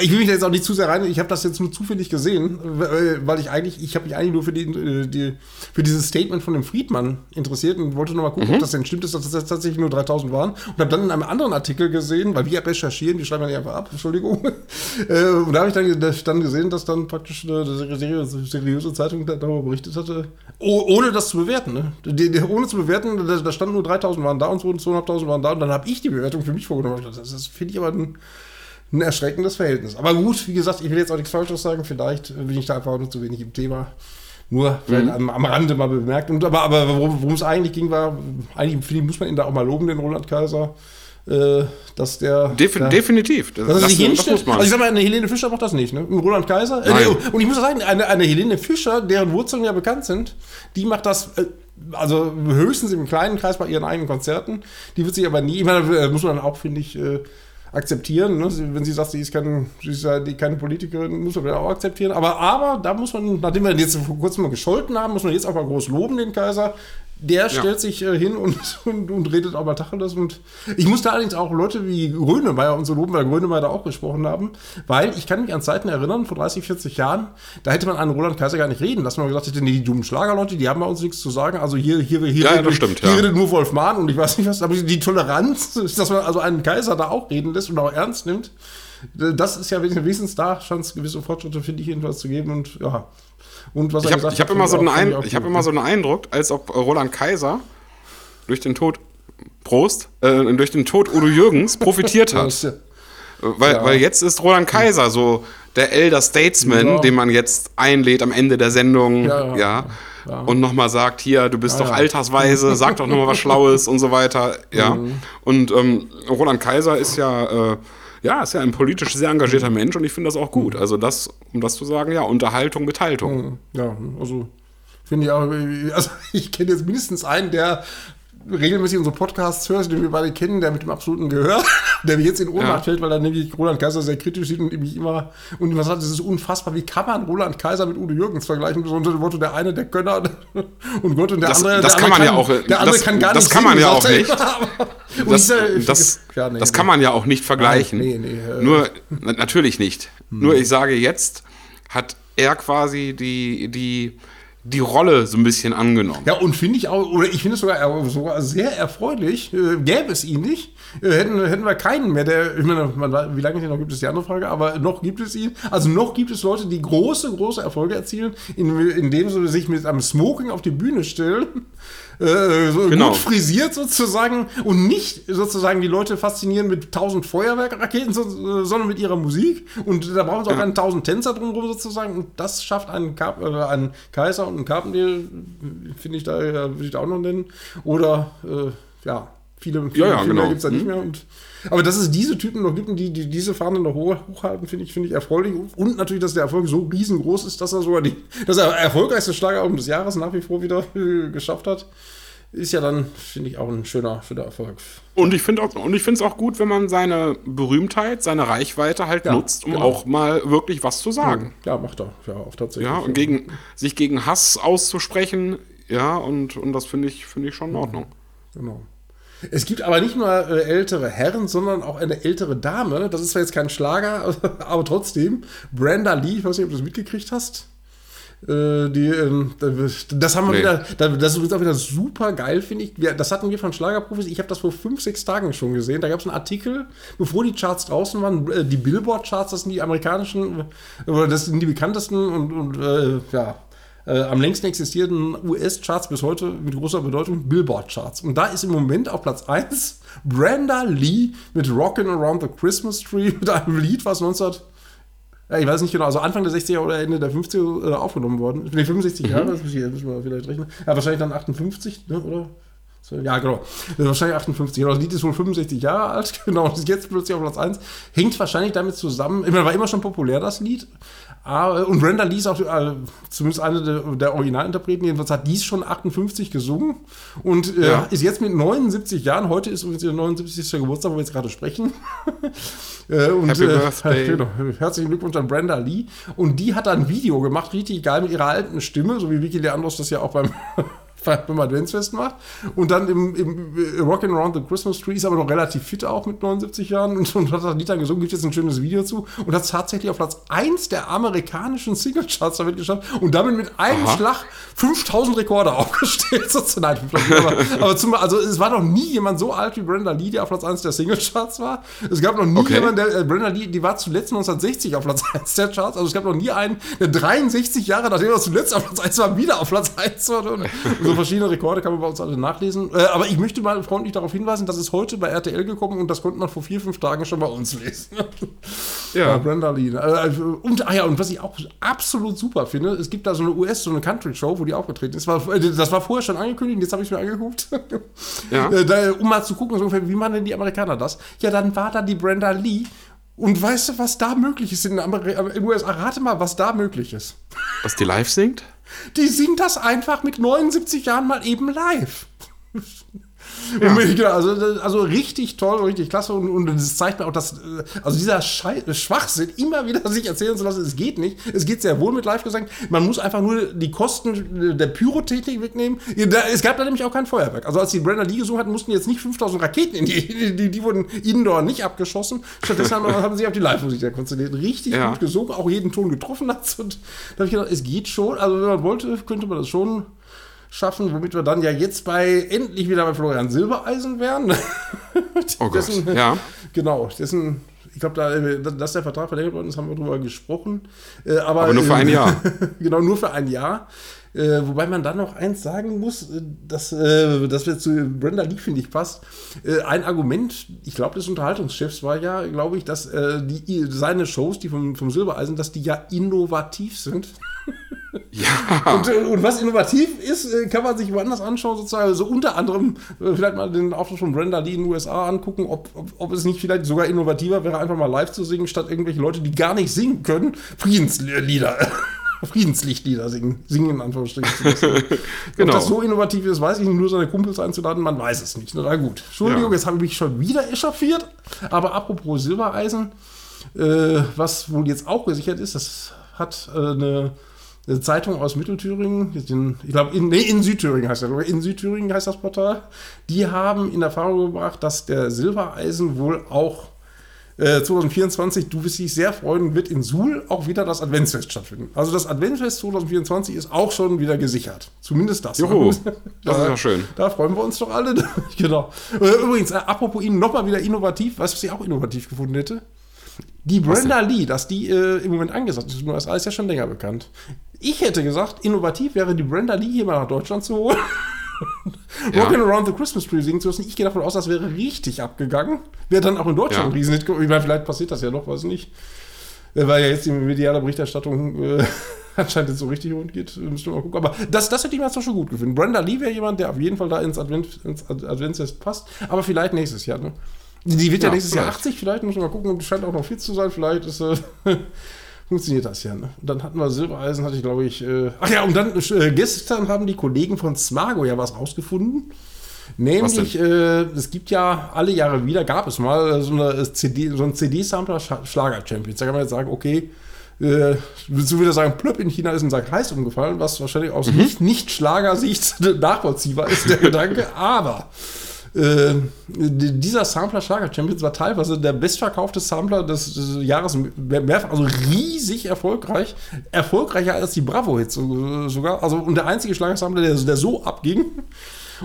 ich will mich da jetzt auch nicht zu sehr rein, ich habe das jetzt nur zufällig gesehen, weil ich eigentlich, ich habe mich eigentlich nur für, die, äh, die, für dieses Statement von dem Friedmann interessiert und wollte nochmal gucken, mhm. ob das denn stimmt ist, dass das tatsächlich nur 3000 waren und habe dann in einem anderen Artikel gesehen, weil wir recherchieren, die schreiben ja nicht einfach ab, Entschuldigung, äh, und da habe ich dann, dann gesehen, dass dann praktisch eine, seriöse, seriöse Zeitung darüber berichtet hatte, ohne das zu bewerten. Ne? Die, die, ohne zu bewerten, da, da standen nur 3000 waren da und 2500 waren da und dann habe ich die Bewertung für mich vorgenommen. Das, das finde ich aber ein, ein, erschreckendes Verhältnis. Aber gut, wie gesagt, ich will jetzt auch nichts Falsches sagen, vielleicht bin ich da einfach nur zu wenig im Thema. Nur mhm. am, am, Rande mal bemerkt. Und, aber aber worum es eigentlich ging, war, eigentlich muss man ihn da auch mal loben, den Roland Kaiser dass der. Def der, definitiv. Das, das, das, das muss man. Also ich sag mal, eine Helene Fischer macht das nicht, ne? Roland Kaiser. Äh, und ich muss sagen, eine, eine Helene Fischer, deren Wurzeln ja bekannt sind, die macht das. Äh, also höchstens im kleinen Kreis bei ihren eigenen Konzerten. Die wird sich aber nie, ich meine, äh, muss man dann auch, finde ich, äh, akzeptieren. Ne? Wenn sie sagt, sie ist, kein, sie ist keine Politikerin, muss man auch akzeptieren. Aber, aber da muss man, nachdem wir jetzt vor kurzem mal gescholten haben, muss man jetzt auch mal groß loben, den Kaiser der stellt ja. sich äh, hin und, und, und, redet mal Tacheles. Und ich musste allerdings auch Leute wie Grönemeyer und so loben, weil Grönemeyer da auch gesprochen haben. Weil ich kann mich an Zeiten erinnern, vor 30, 40 Jahren, da hätte man an Roland Kaiser gar nicht reden, dass man gesagt hätte, nee, die dummen Schlagerleute, die haben bei uns nichts zu sagen. Also hier, hier, hier, ja, redet, stimmt, hier ja. redet nur Wolf Mahn und ich weiß nicht was. Aber die Toleranz, dass man also einen Kaiser da auch reden lässt und auch ernst nimmt, das ist ja wenigstens da, scheint es gewisse Fortschritte, finde ich, jedenfalls zu geben. Und ja, und was ich habe hab immer, so einen hab immer so einen Eindruck, als ob Roland Kaiser durch den Tod, Prost, äh, durch den Tod Udo Jürgens profitiert hat. Weil, ja. weil jetzt ist Roland Kaiser so der Elder Statesman, ja. den man jetzt einlädt am Ende der Sendung, ja. ja. Und nochmal sagt, hier, du bist doch altersweise, sag doch nochmal was Schlaues und so weiter. Ja. Mhm. Und ähm, Roland Kaiser ist ja äh, ja, ist ja ein politisch sehr engagierter Mensch und ich finde das auch gut. Also das, um das zu sagen, ja, Unterhaltung mit Haltung. Ja, also finde ich auch, also ich kenne jetzt mindestens einen, der regelmäßig unsere Podcasts hört, den wir beide kennen, der mit dem absoluten Gehör, der mir jetzt in Ohnmacht ja. fällt, weil er nämlich Roland Kaiser sehr kritisch sieht und mich immer und immer sagt, es ist unfassbar, wie kann man Roland Kaiser mit Udo Jürgens vergleichen? So unter dem Motto, der eine der Könner und Gott und der das, andere, das der kann andere man ja auch, der andere das, kann gar das nicht kann man singen, ja auch nicht. das, ich, das, ja, nee, das kann man ja auch nicht vergleichen. Nee, nee, äh, Nur natürlich nicht. Hm. Nur ich sage jetzt hat er quasi die die die Rolle so ein bisschen angenommen. Ja, und finde ich auch, oder ich finde es sogar, sogar sehr erfreulich, äh, gäbe es ihn nicht, äh, hätten, hätten wir keinen mehr, der, ich meine, man, wie lange noch gibt es die andere Frage, aber noch gibt es ihn. Also noch gibt es Leute, die große, große Erfolge erzielen, indem sie sich mit einem Smoking auf die Bühne stellen äh, so genau. gut frisiert sozusagen und nicht sozusagen die Leute faszinieren mit tausend Feuerwerkraketen, so, sondern mit ihrer Musik. Und da brauchen sie auch ja. keine tausend Tänzer drumherum sozusagen. Und das schafft einen, Kap äh, einen Kaiser und einen Carpendale, finde ich da, würde ich da auch noch nennen. Oder, äh, ja, viele, viele, ja, ja, viele genau. gibt es da nicht mhm. mehr. Und, aber dass es diese Typen noch gibt, die, die diese Fahne noch hochhalten, finde ich, find ich erfreulich. Und natürlich, dass der Erfolg so riesengroß ist, dass er sogar die, das erfolgreichste Schlageralbum des Jahres nach wie vor wieder äh, geschafft hat ist ja dann, finde ich, auch ein schöner, schöner Erfolg. Und ich finde es auch gut, wenn man seine Berühmtheit, seine Reichweite halt ja, nutzt, um genau. auch mal wirklich was zu sagen. Ja, macht er. Ja, auch tatsächlich. Ja, und gegen, sich gegen Hass auszusprechen, ja, und, und das finde ich, find ich schon in Ordnung. Genau. Es gibt aber nicht nur äh, ältere Herren, sondern auch eine ältere Dame. Das ist zwar jetzt kein Schlager, aber trotzdem. Brenda Lee, ich weiß nicht, ob du das mitgekriegt hast. Äh, die, ähm, das haben wir nee. wieder, das ist auch wieder super geil, finde ich. Das hatten wir von Schlagerprofis. Ich habe das vor fünf, sechs Tagen schon gesehen. Da gab es einen Artikel, bevor die Charts draußen waren. Äh, die Billboard-Charts, das sind die amerikanischen, oder das sind die bekanntesten und, und ja, äh, am längsten existierenden US-Charts bis heute mit großer Bedeutung Billboard-Charts. Und da ist im Moment auf Platz 1 Brenda Lee mit Rockin' Around the Christmas Tree mit einem Lied, was 19 ja, ich weiß nicht genau, also Anfang der 60er oder Ende der 50er äh, aufgenommen worden. Ich bin 65 mhm. Jahre, das müssen wir vielleicht rechnen. Ja, wahrscheinlich dann 58, ne, oder? Ja, genau. Wahrscheinlich 58. Das Lied ist wohl 65 Jahre alt, genau. Und ist jetzt plötzlich auf Platz 1. Hängt wahrscheinlich damit zusammen. Ich meine, war immer schon populär, das Lied. Aber, und Brenda Lee ist auch, äh, zumindest eine der, der Originalinterpreten, jedenfalls hat dies schon 58 gesungen und äh, ja. ist jetzt mit 79 Jahren, heute ist übrigens ihr 79. Geburtstag, wo wir jetzt gerade sprechen. äh, und, Happy Birthday. Genau, herzlichen Glückwunsch an Brenda Lee. Und die hat ein Video gemacht, richtig geil mit ihrer alten Stimme, so wie Vicky Leandros das ja auch beim beim Adventsfest macht. Und dann im, im Rockin' Around the Christmas Tree ist aber noch relativ fit auch mit 79 Jahren und, und hat das Lied dann gesungen, gibt jetzt ein schönes Video zu und hat es tatsächlich auf Platz 1 der amerikanischen Singlecharts damit geschafft und damit mit einem Aha. Schlag 5000 Rekorde aufgestellt. Nein, aber, aber zum, also es war noch nie jemand so alt wie Brenda Lee, der auf Platz 1 der Singlecharts war. Es gab noch nie okay. jemanden, der, äh, Brenda Lee, die war zuletzt 1960 auf Platz 1 der Charts, also es gab noch nie einen, der 63 Jahre, nachdem er zuletzt auf Platz 1 war, wieder auf Platz 1 war. So verschiedene Rekorde kann man bei uns alle nachlesen. Äh, aber ich möchte mal freundlich darauf hinweisen, dass es heute bei RTL gekommen und das konnte man vor vier, fünf Tagen schon bei uns lesen. ja. Brenda Lee. Äh, und, ah ja, und was ich auch absolut super finde, es gibt da so eine US, so eine Country-Show, wo die aufgetreten ist. Äh, das war vorher schon angekündigt, jetzt habe ich mir angeguckt. Ja. Äh, da, um mal zu gucken, so ungefähr, wie machen denn die Amerikaner das? Ja, dann war da die Brenda Lee und weißt du, was da möglich ist in den USA? Rate mal, was da möglich ist. Was die live singt? Die singt das einfach mit 79 Jahren mal eben live. Ja. Also, also richtig toll, richtig klasse und, und das zeigt mir auch, dass äh, also dieser Schei Schwachsinn immer wieder sich erzählen zu lassen, es geht nicht. Es geht sehr wohl mit Live-Gesang. Man muss einfach nur die Kosten der Pyrotechnik wegnehmen. Es gab da nämlich auch kein Feuerwerk. Also als die Brenda Lee gesungen hatten, mussten jetzt nicht 5000 Raketen in die, die, die, wurden indoor nicht abgeschossen. Stattdessen haben, haben sie auf die Live-Musik konzentriert. Richtig ja. gut gesungen, auch jeden Ton getroffen hat. Und da habe ich gedacht, es geht schon. Also wenn man wollte, könnte man das schon schaffen, womit wir dann ja jetzt bei endlich wieder bei Florian Silbereisen wären. oh Gott, dessen, ja. Genau, dessen ich glaube, da, dass der Vertrag verlängert worden ist, haben wir darüber gesprochen. Äh, aber, aber, nur für ein äh, Jahr. genau, nur für ein Jahr. Äh, wobei man dann noch eins sagen muss, äh, dass äh, das jetzt zu Brenda Lee, finde ich, passt. Äh, ein Argument, ich glaube, des Unterhaltungschefs war ja, glaube ich, dass äh, die, seine Shows, die vom, vom Silbereisen, dass die ja innovativ sind. Ja. Und, und, was innovativ ist, kann man sich woanders anschauen, sozusagen. So also unter anderem vielleicht mal den Auftritt von Brenda Lee in den USA angucken, ob, ob, ob, es nicht vielleicht sogar innovativer wäre, einfach mal live zu singen, statt irgendwelche Leute, die gar nicht singen können, Friedenslieder. Friedenslichtlieder singen, singen in Anführungsstrichen genau. Ob das so innovativ ist, weiß ich nicht. Nur seine Kumpels einzuladen, man weiß es nicht. Na gut. Entschuldigung, ja. jetzt habe ich mich schon wieder echauffiert. Aber apropos Silbereisen, äh, was wohl jetzt auch gesichert ist, das hat äh, eine, eine, Zeitung aus Mittelthüringen, in, ich glaube, in, nee, in Südthüringen heißt das, in Südthüringen heißt das Portal, die haben in Erfahrung gebracht, dass der Silbereisen wohl auch 2024, äh, du wirst dich sehr freuen, wird in Suhl auch wieder das Adventsfest stattfinden. Also das Adventsfest 2024 ist auch schon wieder gesichert. Zumindest das. Juhu, das ist ja schön. Da freuen wir uns doch alle. genau. Äh, übrigens, äh, apropos Ihnen nochmal wieder innovativ, weißt du, was ich auch innovativ gefunden hätte? Die Brenda Lee, dass die äh, im Moment angesagt ist, das ist alles ja schon länger bekannt. Ich hätte gesagt, innovativ wäre die Brenda Lee hier mal nach Deutschland zu holen. ja. Rockin' Around the Christmas Tree singen zu lassen. Ich gehe davon aus, das wäre richtig abgegangen. Wäre dann auch in Deutschland ja. ein Riesenhit. Ich meine, vielleicht passiert das ja noch, weiß nicht. Weil ja jetzt die mediale Berichterstattung äh, anscheinend jetzt so richtig rund geht. Müssen wir mal gucken. Aber das, das hätte ich mir jetzt doch schon gut gefunden. Brenda Lee wäre jemand, der auf jeden Fall da ins, Advent, ins Adventsfest passt. Aber vielleicht nächstes Jahr. Ne? Die wird ja, ja nächstes vielleicht. Jahr 80, vielleicht müssen wir mal gucken. Und scheint auch noch fit zu sein. Vielleicht ist äh, funktioniert das ja. Ne? Und dann hatten wir Silbereisen, hatte ich glaube ich. Äh, ach ja, und dann äh, gestern haben die Kollegen von Smago ja was rausgefunden. Nämlich, äh, es gibt ja alle Jahre wieder, gab es mal so, eine CD, so ein CD-Sampler Schlager-Champions. Da kann man jetzt sagen, okay, äh, willst du wieder sagen, plöpp, in China ist ein Sack heiß umgefallen, was wahrscheinlich aus mhm. nicht-Schlager-Sicht nachvollziehbar ist, der Gedanke. Aber äh, dieser Sampler Schlager Champions war teilweise der bestverkaufte Sampler des, des Jahres, mehrfach, also riesig erfolgreich, erfolgreicher als die Bravo-Hits sogar, also und der einzige Schlagersampler, der, der so abging.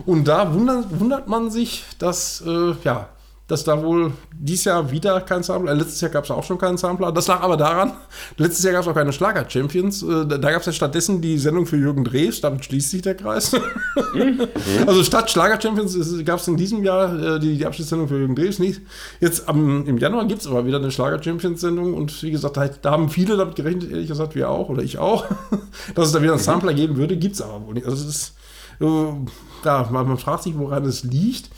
Und da wundert, wundert man sich, dass äh, ja, dass da wohl dieses Jahr wieder kein Sampler, äh, letztes Jahr gab es auch schon keinen Sampler. Das lag aber daran, letztes Jahr gab es auch keine Schlager-Champions. Äh, da gab es ja stattdessen die Sendung für Jürgen Drees, damit schließt sich der Kreis. Mhm. also statt Schlager-Champions gab es in diesem Jahr äh, die, die Abschiedssendung für Jürgen Drees nicht. Jetzt am, im Januar gibt es aber wieder eine Schlager-Champions-Sendung und wie gesagt, da, da, haben viele damit gerechnet, ehrlich gesagt, wir auch oder ich auch, dass es da wieder einen mhm. Sampler geben würde, gibt es aber wohl nicht. Also es ist ja, man, man fragt sich, woran es liegt.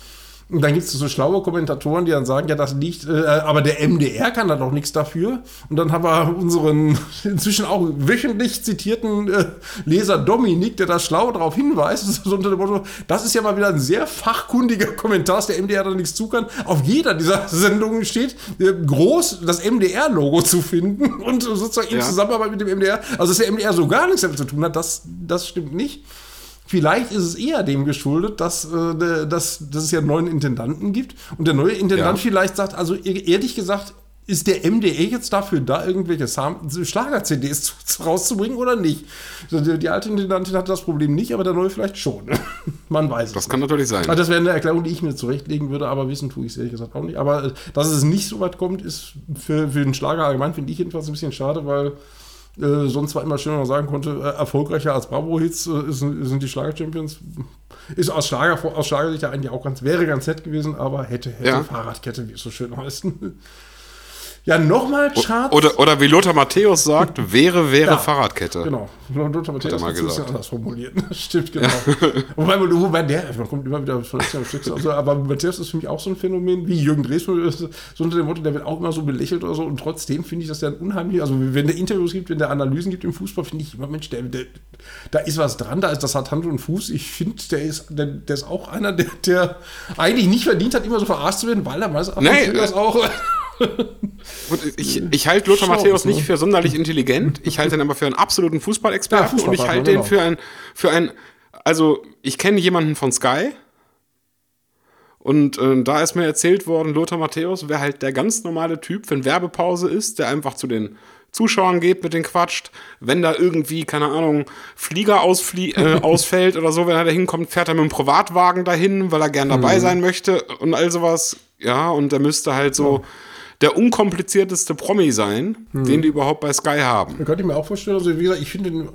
Und dann gibt es so schlaue Kommentatoren, die dann sagen, ja, das liegt, äh, aber der MDR kann da doch nichts dafür. Und dann haben wir unseren inzwischen auch wöchentlich zitierten äh, Leser Dominik, der da schlau darauf hinweist, so unter dem Motto, das ist ja mal wieder ein sehr fachkundiger Kommentar, dass der MDR da nichts zu kann. Auf jeder dieser Sendungen steht äh, groß das MDR-Logo zu finden und sozusagen in Ja. Zusammenarbeit mit dem MDR. Also, dass der MDR so gar nichts damit zu tun hat, das, das stimmt nicht. Vielleicht ist es eher dem geschuldet, dass, äh, dass, dass es ja einen neuen Intendanten gibt. Und der neue Intendant Ja. vielleicht sagt, also e- ehrlich gesagt, ist der MDR jetzt dafür da, irgendwelche Schlager-CDs zu- zu- rauszubringen oder nicht? Die, alte Intendantin hat das Problem nicht, aber der neue vielleicht schon. Man weiß es. Das kann natürlich sein. Also das wäre eine Erklärung, die ich mir zurechtlegen würde, aber wissen tue ich es ehrlich gesagt auch nicht. Aber äh, dass es nicht so weit kommt, ist für, für den Schlager allgemein, finde ich jedenfalls ein bisschen schade, weil äh, sonst war immer schön, wenn man sagen konnte, äh, erfolgreicher als Bravo-Hits äh, sind die Schlager-Champions. Ist aus Schlager aus Schlagersicht ja eigentlich auch ganz, wäre ganz nett gewesen, aber hätte, hätte Ja. Fahrradkette, wie es so schön heißt. Ja, nochmal Charts. Oder, oder wie Lothar Matthäus sagt, wäre, wäre Ja. Fahrradkette. Genau. Lothar Matthäus hat es bisschen gesagt. anders formuliert. Stimmt, genau. wobei, wobei der, man kommt immer wieder von Stück, also, aber Matthäus ist für mich auch so ein Phänomen, wie Jürgen Dresden, so unter dem Motto, der wird auch immer so belächelt oder so und trotzdem finde ich, dass der ein unheimlich, also wenn der Interviews gibt, wenn der Analysen gibt im Fußball, finde ich immer, Mensch, der, der, da ist was dran, da ist, das hat Hand und Fuß. Ich finde, der ist, der, der ist auch einer, der, der eigentlich nicht verdient hat, immer so verarscht zu werden, weil er meist Nee, das auch. Und ich, ich halte Lothar Schlau, Matthäus ne? nicht für sonderlich intelligent. Ich halte ihn aber für einen absoluten Fußballexperten Ja, und ich Fußballfachmann, halte ihn genau. für ein, für also ich kenne jemanden von Sky und äh, da ist mir erzählt worden, Lothar Matthäus wäre halt der ganz normale Typ, wenn Werbepause ist, der einfach zu den Zuschauern geht, mit denen quatscht. Wenn da irgendwie, keine Ahnung, Flieger ausflie äh, ausfällt oder so, wenn er da hinkommt, fährt er mit dem Privatwagen dahin, weil er gern dabei Mhm. sein möchte und all sowas. Ja, und der müsste halt so der unkomplizierteste Promi sein, Mhm. den die überhaupt bei Sky haben. Könnte ich mir auch vorstellen. Also, wie gesagt, ich finde ihn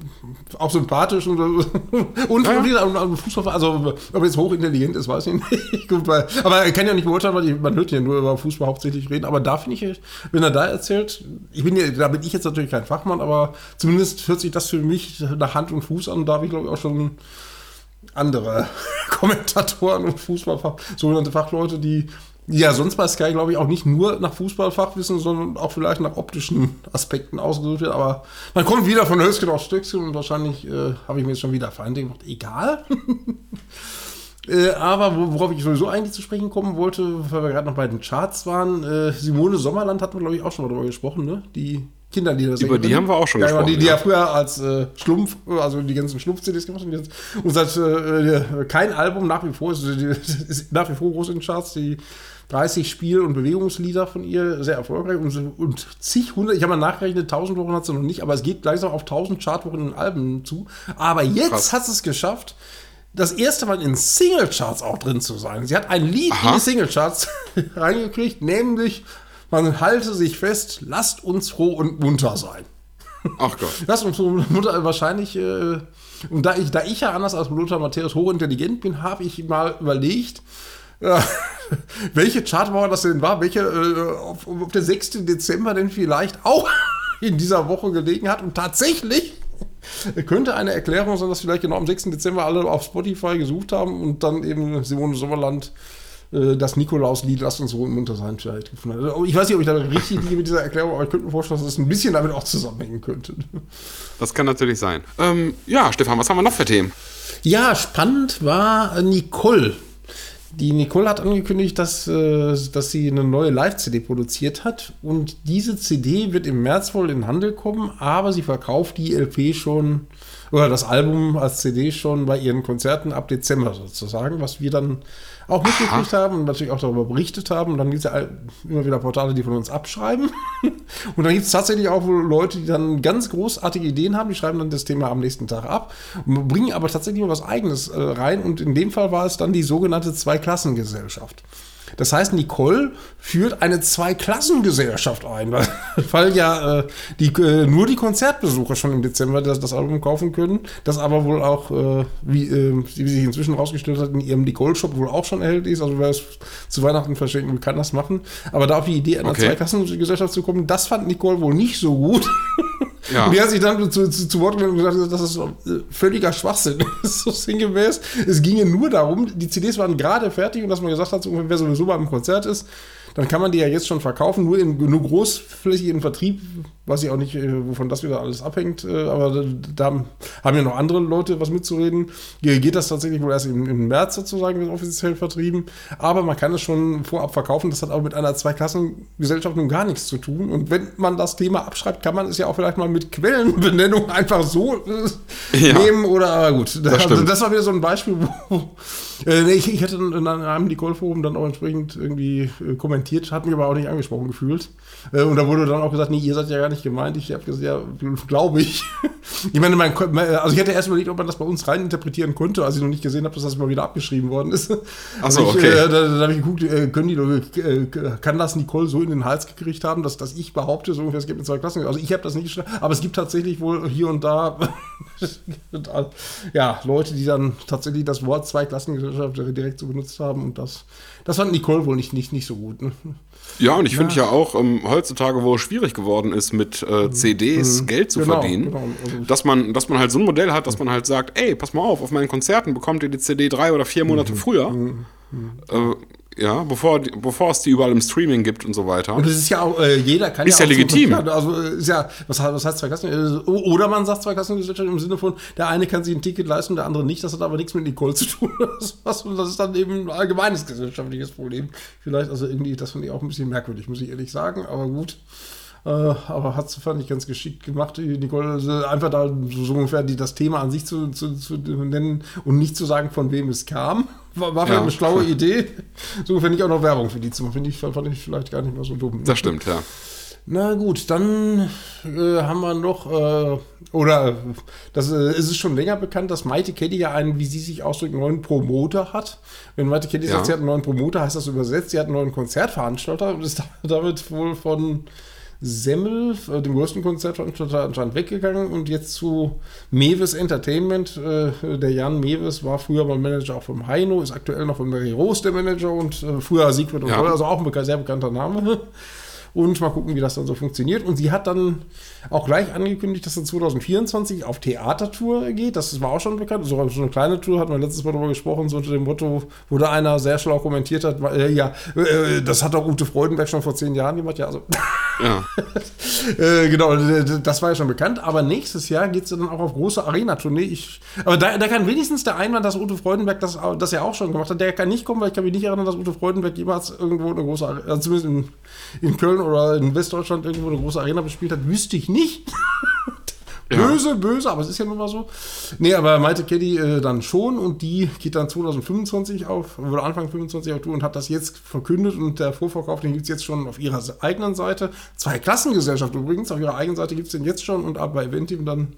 auch sympathisch und, und, Ja, ja. und Fußball, also, ob er jetzt hochintelligent ist, weiß ich nicht. Gut, weil, aber er kann ja nicht beurteilen, weil die, man hört ja nur über Fußball hauptsächlich reden. Aber da finde ich, wenn er da erzählt, ich bin ja, da bin ich jetzt natürlich kein Fachmann, aber zumindest hört sich das für mich nach Hand und Fuß an. Da habe ich, glaube ich, auch schon andere Kommentatoren und Fußballfach, sogenannte Fachleute, die ja sonst bei Sky, glaube ich, auch nicht nur nach Fußballfachwissen, sondern auch vielleicht nach optischen Aspekten ausgesucht wird. Aber man kommt wieder von Höchstgen auf Stöckchen und wahrscheinlich äh, habe ich mir jetzt schon wieder Feinde gemacht. Egal. Äh, aber wo- worauf ich sowieso eigentlich zu sprechen kommen wollte, weil wir gerade noch bei den Charts waren, äh, Simone Sommerland hatten wir, glaube ich, auch schon mal drüber gesprochen, ne? Die Kinderlieder. Über die haben wir auch schon ja, gesprochen, Die, die ja früher als äh, Schlumpf, also die ganzen Schlumpf-CDs gemacht haben. jetzt- Und seit äh, kein Album nach wie vor ist, die, ist nach wie vor groß in den Charts. Die 30 Spiel- und Bewegungslieder von ihr sehr erfolgreich und, und zig hundert, ich habe mal nachgerechnet, 1000 Wochen hat sie noch nicht, aber es geht langsam auf 1000 Chartwochen in Alben zu. Aber jetzt Krass. hat sie es geschafft, das erste Mal in Singlecharts auch drin zu sein. Sie hat ein Lied Aha. in die Singlecharts reingekriegt, nämlich man halte sich fest, lasst uns froh und munter sein. Ach Gott. Lasst uns froh und munter wahrscheinlich, äh, und da ich, da ich ja anders als Lothar Matthäus hochintelligent bin, habe ich mal überlegt, äh, welche Chartwoche das denn war, welche, äh, ob, ob der 6. Dezember denn vielleicht auch in dieser Woche gelegen hat. Und tatsächlich könnte eine Erklärung sein, dass vielleicht genau am 6. Dezember alle auf Spotify gesucht haben und dann eben Simone Sommerland das Nikolauslied Lasst uns so im Munter sein vielleicht gefunden hat. Ich weiß nicht, ob ich da richtig liege mit dieser Erklärung, aber ich könnte mir vorstellen, dass es ein bisschen damit auch zusammenhängen könnte. Das kann natürlich sein. Ähm, ja, Stefan, was haben wir noch für Themen? Ja, spannend war äh, Nicole. Die Nicole hat angekündigt, dass, äh, dass sie eine neue Live-CD produziert hat. Und diese CD wird im März wohl in den Handel kommen, aber sie verkauft die LP schon, oder das Album als CD schon bei ihren Konzerten ab Dezember sozusagen, was wir dann auch mitgekriegt haben und natürlich auch darüber berichtet haben. Und dann gibt es ja immer wieder Portale, die von uns abschreiben. Und dann gibt es tatsächlich auch wohl Leute, die dann ganz großartige Ideen haben, die schreiben dann das Thema am nächsten Tag ab, und bringen aber tatsächlich mal was Eigenes äh, rein. Und in dem Fall war es dann die sogenannte Zweiklassengesellschaft. Das heißt, Nicole führt eine Zweiklassengesellschaft ein, weil, weil ja äh, die, äh, nur die Konzertbesucher schon im Dezember das, das Album kaufen können, das aber wohl auch, äh, wie, äh, wie sich inzwischen rausgestellt hat, in ihrem Nicole-Shop wohl auch schon erhältlich ist. Also wer es zu Weihnachten verschenken kann das machen. Aber da auf die Idee einer Okay. Zweiklassengesellschaft zu kommen, das fand Nicole wohl nicht so gut. Ja. Und die hat sich dann zu, zu, zu Wort gemeldet und gesagt, das ist äh, völliger Schwachsinn. Das ist so sinngemäß. Es ginge nur darum, die CDs waren gerade fertig und dass man gesagt hat, wer sowieso beim Konzert ist, dann kann man die ja jetzt schon verkaufen, nur, in, nur großflächig im Vertrieb, weiß ich auch nicht, äh, wovon das wieder alles abhängt, äh, aber da haben ja noch andere Leute was mitzureden. Hier geht das tatsächlich wohl erst im, im März sozusagen offiziell vertrieben, aber man kann es schon vorab verkaufen, das hat auch mit einer Zweiklassengesellschaft nun gar nichts zu tun und wenn man das Thema abschreibt, kann man es ja auch vielleicht mal mit Quellenbenennung einfach so äh, ja. nehmen oder gut, das, also, das, war wieder so ein Beispiel, wo äh, ich, ich hätte in einem Nicole-Forum dann auch entsprechend irgendwie kommentiert hat mich aber auch nicht angesprochen gefühlt. Und da wurde dann auch gesagt, nee, ihr seid ja gar nicht gemeint. Ich habe gesagt, ja, glaube ich. ich meine, mein, also ich hätte erst überlegt, ob man das bei uns reininterpretieren konnte, als ich noch nicht gesehen habe, dass das mal wieder abgeschrieben worden ist. Achso, okay. Äh, da, da habe ich geguckt, äh, können die, äh, kann das Nicole so in den Hals gekriegt haben, dass, dass ich behaupte, so ungefähr, es gibt in zwei Klassen. Also ich habe das nicht geschrieben, aber es gibt tatsächlich wohl hier und da ja, Leute, die dann tatsächlich das Wort Zweiklassengesellschaft direkt so benutzt haben und das, das fand Nicole wohl nicht, nicht, nicht so gut. Ne? Ja, und ich finde ja auch ähm, heutzutage, wo es schwierig geworden ist, mit äh, mhm. CDs mhm. Geld zu genau, verdienen, genau. Also dass, man, dass man halt so ein Modell hat, dass man halt sagt, ey, pass mal auf, auf meinen Konzerten bekommt ihr die CD drei oder vier Monate mhm. früher. Mhm. Äh, ja, bevor, bevor es die überall im Streaming gibt und so weiter. Und das ist ja auch, äh, jeder kann ist ja, ja legitim. So, also ist ja, was, was heißt Zweikassen? Äh, oder man sagt Zweikassengesellschaft im Sinne von, der eine kann sich ein Ticket leisten, der andere nicht. Das hat aber nichts mit Nicole zu tun. Das, das ist dann eben ein allgemeines gesellschaftliches Problem. Vielleicht, also irgendwie, das finde ich auch ein bisschen merkwürdig, muss ich ehrlich sagen, aber gut. Äh, aber hat es, fand ich, ganz geschickt gemacht, Nicole, also einfach da so ungefähr die, das Thema an sich zu, zu, zu, nennen und nicht zu sagen, von wem es kam. War, war ja. eine schlaue Idee. So finde ich auch noch Werbung für die zu machen. Finde ich, fand ich vielleicht gar nicht mal so dumm. Das stimmt, ja. Na gut, dann äh, haben wir noch, äh, oder das äh, ist es schon länger bekannt, dass Mighty Caddy ja einen, wie sie sich ausdrücken, neuen Promoter hat. Wenn Mighty Caddy ja. sagt, sie hat einen neuen Promoter, heißt das übersetzt, sie hat einen neuen Konzertveranstalter und ist damit wohl von Semmel, äh, dem größten Konzertveranstalter, anscheinend weggegangen und jetzt zu Mewes Entertainment. Äh, der Jan Mewes war früher mal Manager auch vom Heino, ist aktuell noch von Mary Rose der Manager und äh, früher Siegfried und ja. also auch ein sehr bekannter Name und mal gucken, wie das dann so funktioniert. Und sie hat dann auch gleich angekündigt, dass sie 2024 auf Theatertour geht. Das war auch schon bekannt. So, so eine kleine Tour hat man letztes Mal darüber gesprochen, so unter dem Motto, wo da einer sehr schlau kommentiert hat, äh, ja, äh, das hat auch Ute Freudenberg schon vor zehn Jahren gemacht. Ja, also. Ja. äh, genau, das war ja schon bekannt. Aber nächstes Jahr geht es dann auch auf große Arena-Tournee. Aber da, da, kann wenigstens der Einwand, dass Ute Freudenberg das, das ja auch schon gemacht hat, der kann nicht kommen, weil ich kann mich nicht erinnern, dass Ute Freudenberg jemals irgendwo eine große, also zumindest in, in Köln oder in Westdeutschland irgendwo eine große Arena bespielt hat, wüsste ich nicht. böse, ja. böse, aber es ist ja nun mal so. Nee, aber Maite Caddy äh, dann schon und die geht dann 2025 auf, oder Anfang 25 auf Tour und hat das jetzt verkündet und der Vorverkauf, den gibt es jetzt schon auf ihrer eigenen Seite. Zwei Klassengesellschaft übrigens, auf ihrer eigenen Seite gibt es den jetzt schon und ab bei Eventim dann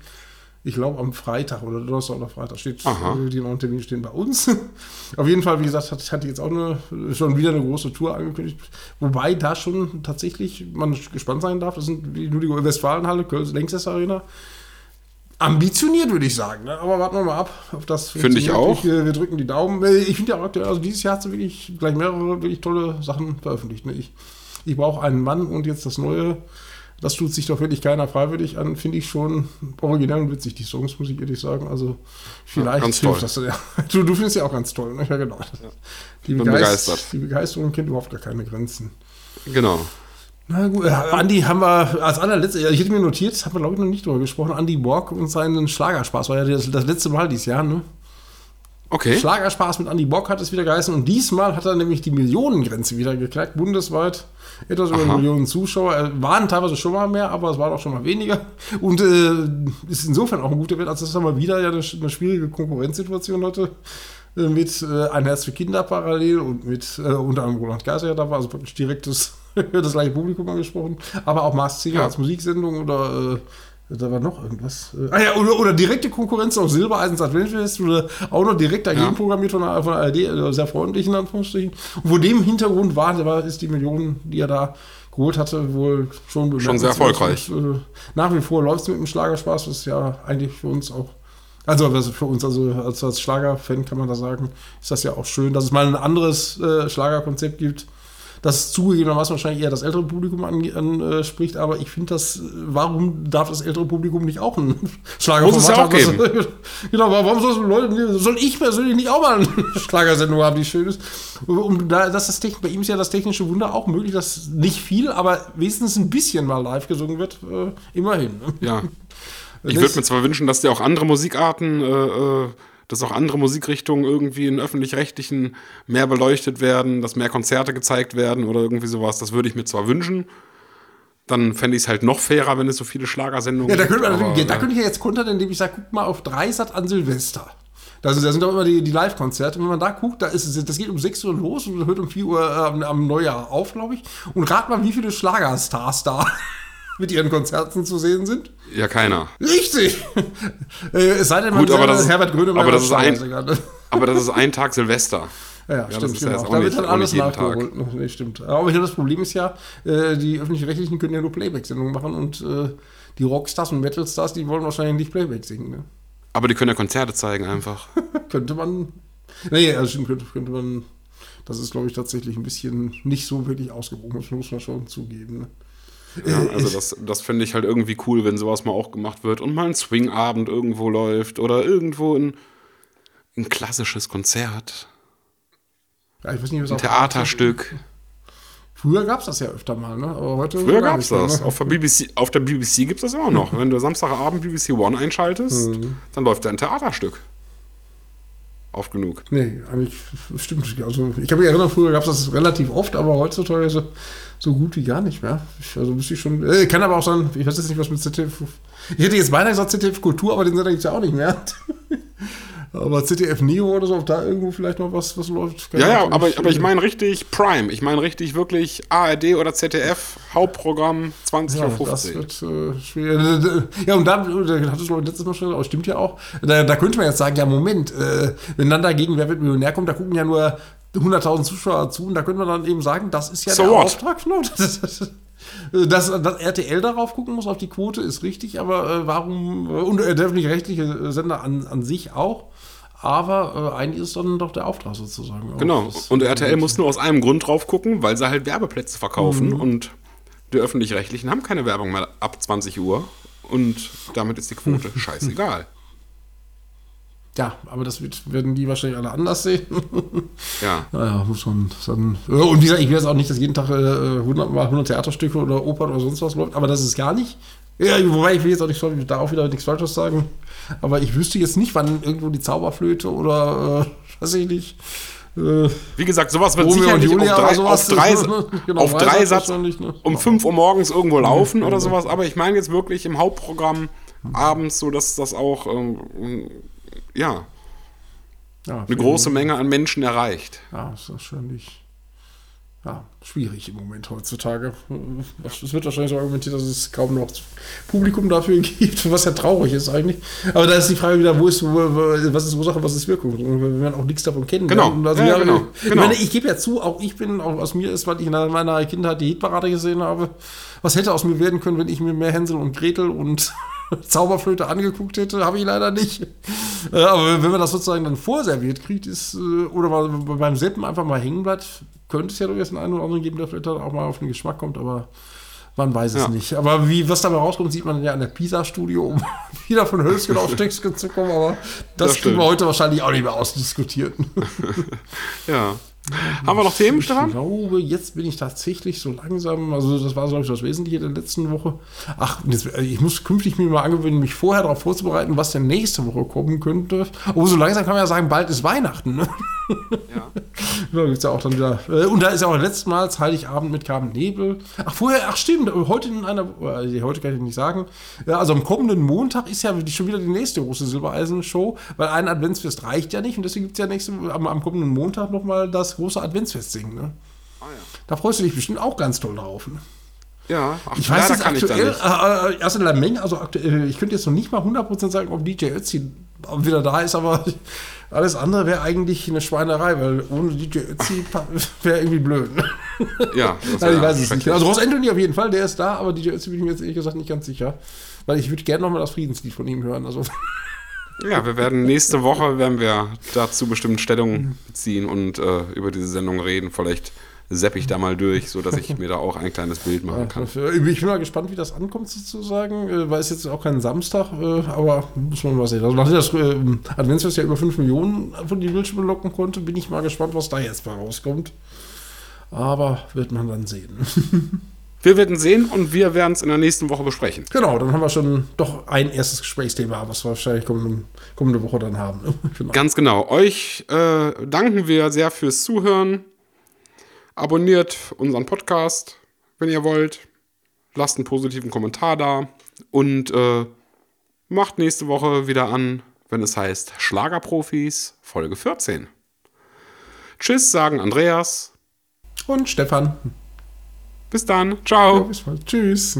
ich glaube am Freitag oder Donnerstag oder Freitag steht, Aha. die neuen Termine stehen bei uns. Auf jeden Fall, wie gesagt, hat, hatte jetzt auch eine, schon wieder eine große Tour angekündigt. Wobei da schon tatsächlich man gespannt sein darf. Das sind die, nur die Westfalenhalle, Köln Längstes Arena. Ambitioniert, würde ich sagen. Ne? Aber warten wir mal ab, ob das Finde ich auch. Ich, wir drücken die Daumen. Äh, ich finde ja auch, also dieses Jahr hat sie wirklich gleich mehrere wirklich tolle Sachen veröffentlicht. Ne? Ich, ich brauche einen Mann und jetzt das neue das tut sich doch wirklich keiner freiwillig an, finde ich schon originell und witzig, die Songs, muss ich ehrlich sagen. Also vielleicht ja, hilft das. Ja. Du, du findest ja auch ganz toll, ne? Ja, genau. Die, Bin begeistert. die Begeisterung kennt überhaupt gar keine Grenzen. Genau. Na gut, äh, Andi haben wir als allerletztes, ich hätte mir notiert, haben wir glaube ich noch nicht drüber gesprochen, Andi Borg und seinen Schlagerspaß, war ja das, das letzte Mal dieses Jahr, ne? Okay. Schlagerspaß mit Andi Bock hat es wieder geheißen und diesmal hat er nämlich die Millionengrenze wieder geknackt, bundesweit. Etwas über Aha. Millionen Zuschauer. Äh, waren teilweise schon mal mehr, aber es waren auch schon mal weniger. Und äh, ist insofern auch ein guter Wert, als das ist mal wieder ja eine, eine schwierige Konkurrenzsituation heute äh, mit äh, Ein Herz für Kinder parallel und mit äh, unter anderem Roland Geiser da war, also praktisch direktes, das gleiche Publikum angesprochen, aber auch Mars Singer ja. als Musiksendung oder äh, da war noch irgendwas. Äh, ah ja, oder, oder direkte Konkurrenz auf Silbereisens Adventfest oder auch noch direkt dagegen ja. programmiert von der, von der ARD, also sehr freundlich in Anführungsstrichen. Und wo dem Hintergrund war, war, ist die Million, die er da geholt hatte, wohl schon Schon sehr erfolgreich. Und, äh, nach wie vor läuft es mit dem Schlagerspaß, ist ja eigentlich für uns auch also für uns, also als, als Schlagerfan kann man da sagen, ist das ja auch schön, dass es mal ein anderes äh, Schlagerkonzept gibt das zugegebenermaßen wahrscheinlich eher das ältere Publikum anspricht, aber ich finde das, warum darf das ältere Publikum nicht auch ein Schlagerformat ja auch haben? Das, genau, warum soll, Leute, soll ich persönlich nicht auch mal eine Schlagersendung haben, die schön ist? Und da, das ist bei ihm ist ja das technische Wunder auch möglich, dass nicht viel, aber wenigstens ein bisschen mal live gesungen wird, äh, immerhin. Ne? Ja. Ich würde mir zwar wünschen, dass die auch andere Musikarten äh, äh dass auch andere Musikrichtungen irgendwie in öffentlich-rechtlichen mehr beleuchtet werden, dass mehr Konzerte gezeigt werden oder irgendwie sowas. Das würde ich mir zwar wünschen. Dann fände ich es halt noch fairer, wenn es so viele Schlagersendungen gibt. Ja, da könnte, aber, ja, da könnte ich ja jetzt kontern, indem ich sage, guck mal auf Dreisat an Silvester. Da sind, da sind auch immer die, die Live-Konzerte. Wenn man da guckt, da ist, das geht um 6 Uhr los und hört um 4 Uhr äh, am Neujahr auf, glaube ich. Und rat mal, wie viele Schlagerstars da mit ihren Konzerten zu sehen sind? Ja, keiner. Richtig! Äh, es sei denn, man Gut, aber das, Herbert Grönemeyer aber das, ist ein, aber das ist ein Tag Silvester. Ja, ja, stimmt, genau. Da wird dann alles nachgeholt. Nee, stimmt. Aber das Problem ist ja, äh, die öffentlich-rechtlichen können ja nur Playback-Sendungen machen und äh, die Rockstars und Metalstars, die wollen wahrscheinlich nicht Playback singen. Ne? Aber die können ja Konzerte zeigen einfach. könnte man. Nee, also stimmt, könnte, könnte man. Das ist, glaube ich, tatsächlich ein bisschen nicht so wirklich ausgewogen, das muss man schon zugeben. Ne? Ja, äh, also das, das finde ich halt irgendwie cool, wenn sowas mal auch gemacht wird und mal ein Swingabend irgendwo läuft oder irgendwo ein, ein klassisches Konzert. Ja, ich weiß nicht, was ein Theaterstück. Früher gab es das ja öfter mal, ne? Aber heute Früher gab es das. Ne? Auf der BBC, auf der BBC gibt es das immer noch. Wenn du Samstagabend BBC One einschaltest, mhm. dann läuft da ein Theaterstück. Oft genug. Nee, eigentlich stimmt. Also ich habe mich erinnert, früher gab es das relativ oft, aber heutzutage so, so gut wie gar nicht mehr. Ich, also müsste ich schon. Äh, kann aber auch sein, ich weiß jetzt nicht, was mit ZDF. Ich hätte jetzt beinahe gesagt ZDF Kultur, aber den Sender gibt es ja auch nicht mehr. Aber ZDF Neo oder so, ob da irgendwo vielleicht noch was, was läuft. Ja, ja, aber, aber ich meine richtig Prime. Ich meine richtig wirklich ARD oder ZDF, Hauptprogramm 20 ja, Uhr. Das wird äh, schwer. Ja, und dann, da hattest du letztes Mal schon, aber stimmt ja auch, da, da könnte man jetzt sagen, ja, Moment, äh, wenn dann dagegen Wer wird Millionär kommt, da gucken ja nur 100.000 Zuschauer zu und da könnte man dann eben sagen, das ist ja so der what? Auftrag. No, das, das, dass, dass, RTL darauf gucken muss, auf die Quote, ist richtig, aber äh, warum, und äh, der öffentlich-rechtliche Sender an, an sich auch, aber äh, eigentlich ist dann doch der Auftrag sozusagen. Genau. Und RTL muss nur aus einem Grund drauf gucken, weil sie halt Werbeplätze verkaufen mhm. und die öffentlich-rechtlichen haben keine Werbung mehr ab 20 Uhr und damit ist die Quote scheißegal. Ja, aber das wird, werden die wahrscheinlich alle anders sehen. ja. Naja, muss man dann. Und wie gesagt, ich will jetzt auch nicht, dass jeden Tag äh, 100 mal 100 Theaterstücke oder Opern oder sonst was läuft, aber das ist gar nicht. Ja, wobei ich will jetzt auch nicht da auch wieder nichts Falsches sagen. Aber ich wüsste jetzt nicht, wann irgendwo die Zauberflöte oder äh, weiß ich nicht. Äh, Wie gesagt, sowas wird Romeo sicherlich auf drei, auf drei, ne? genau, auf drei Satz ne? um 5 Uhr morgens irgendwo laufen ja, oder sowas. Aber ich meine jetzt wirklich im Hauptprogramm abends, so dass das auch ähm, ja, ja eine große Menge an Menschen erreicht. Ja, ist wahrscheinlich ja, schwierig im Moment heutzutage. Es wird wahrscheinlich so argumentiert, dass es kaum noch Publikum dafür gibt, was ja traurig ist eigentlich. Aber da ist die Frage wieder, wo ist, was ist Ursache, was ist Wirkung? Wenn man auch nichts davon kennt. Genau. Also, ja, ja, genau. Ich, genau. Meine, ich gebe ja zu, auch ich bin, auch aus mir ist, weil ich in meiner Kindheit die Hitparade gesehen habe, was hätte aus mir werden können, wenn ich mir mehr Hänsel und Gretel und Zauberflöte angeguckt hätte, habe ich leider nicht. Äh, aber wenn man das sozusagen dann vorserviert kriegt, ist, äh, oder beim Seppen einfach mal hängen bleibt, könnte es ja durchaus einen oder anderen geben, der vielleicht auch mal auf den Geschmack kommt, aber man weiß es ja. nicht. Aber wie, was dabei rauskommt, sieht man ja an der PISA-Studio, um wieder von Hölzchen auf Textken zu kommen, aber das, das kriegen wir heute wahrscheinlich auch nicht mehr ausdiskutiert. ja. Haben wir noch Themen, Stefan? Ich glaube, jetzt bin ich tatsächlich so langsam, also das war, glaube ich, das Wesentliche der letzten Woche. Ach, jetzt, ich muss künftig mir mal angewöhnen, mich vorher darauf vorzubereiten, was denn nächste Woche kommen könnte. Aber so langsam kann man ja sagen, bald ist Weihnachten. Ne? Ja. da gibt's ja auch dann wieder. Äh, und da ist ja auch letztes Mal Heiligabend mit Carmen Nebel. Ach, vorher, ach stimmt, heute in einer, äh, heute kann ich nicht sagen. Ja, also am kommenden Montag ist ja schon wieder die nächste große Silbereisen-Show, weil ein Adventsfest reicht ja nicht und deswegen gibt es ja nächste, am, am kommenden Montag nochmal das große Adventsfest singen. Ne? Ah, ja. Da freust du dich bestimmt auch ganz toll drauf. Ne? Ja, ach, ich weiß jetzt aktuell, ich äh, äh, erst in der Menge, also aktuell, ich könnte jetzt noch nicht mal 100% sagen, ob DJ Ötzi wieder da ist, aber alles andere wäre eigentlich eine Schweinerei, weil ohne DJ Ötzi wäre irgendwie blöd. Ne? Ja, also ich weiß es nicht. Also Ross Anthony auf jeden Fall, der ist da, aber DJ Ötzi bin ich mir jetzt ehrlich gesagt nicht ganz sicher, weil ich würde gerne nochmal das Friedenslied von ihm hören. Also ja, wir werden nächste Woche werden wir dazu bestimmt Stellung beziehen und äh, über diese Sendung reden. Vielleicht sepp ich da mal durch, sodass ich mir da auch ein kleines Bild machen kann. Ich bin mal gespannt, wie das ankommt sozusagen, äh, weil es jetzt auch kein Samstag, äh, aber muss man mal sehen. Also nachdem das äh, Adventsfest ja über 5 Millionen von die Bildschirme locken konnte, bin ich mal gespannt, was da jetzt mal rauskommt. Aber wird man dann sehen. Wir werden sehen und wir werden es in der nächsten Woche besprechen. Genau, dann haben wir schon doch ein erstes Gesprächsthema, was wir wahrscheinlich kommende, kommende Woche dann haben. genau. Ganz genau. Euch äh, danken wir sehr fürs Zuhören. Abonniert unseren Podcast, wenn ihr wollt. Lasst einen positiven Kommentar da. Und äh, macht nächste Woche wieder an, wenn es heißt Schlagerprofis, Folge 14. Tschüss, sagen Andreas. Und Stefan. Bis dann. Ciao. Ja, bis bald. Tschüss.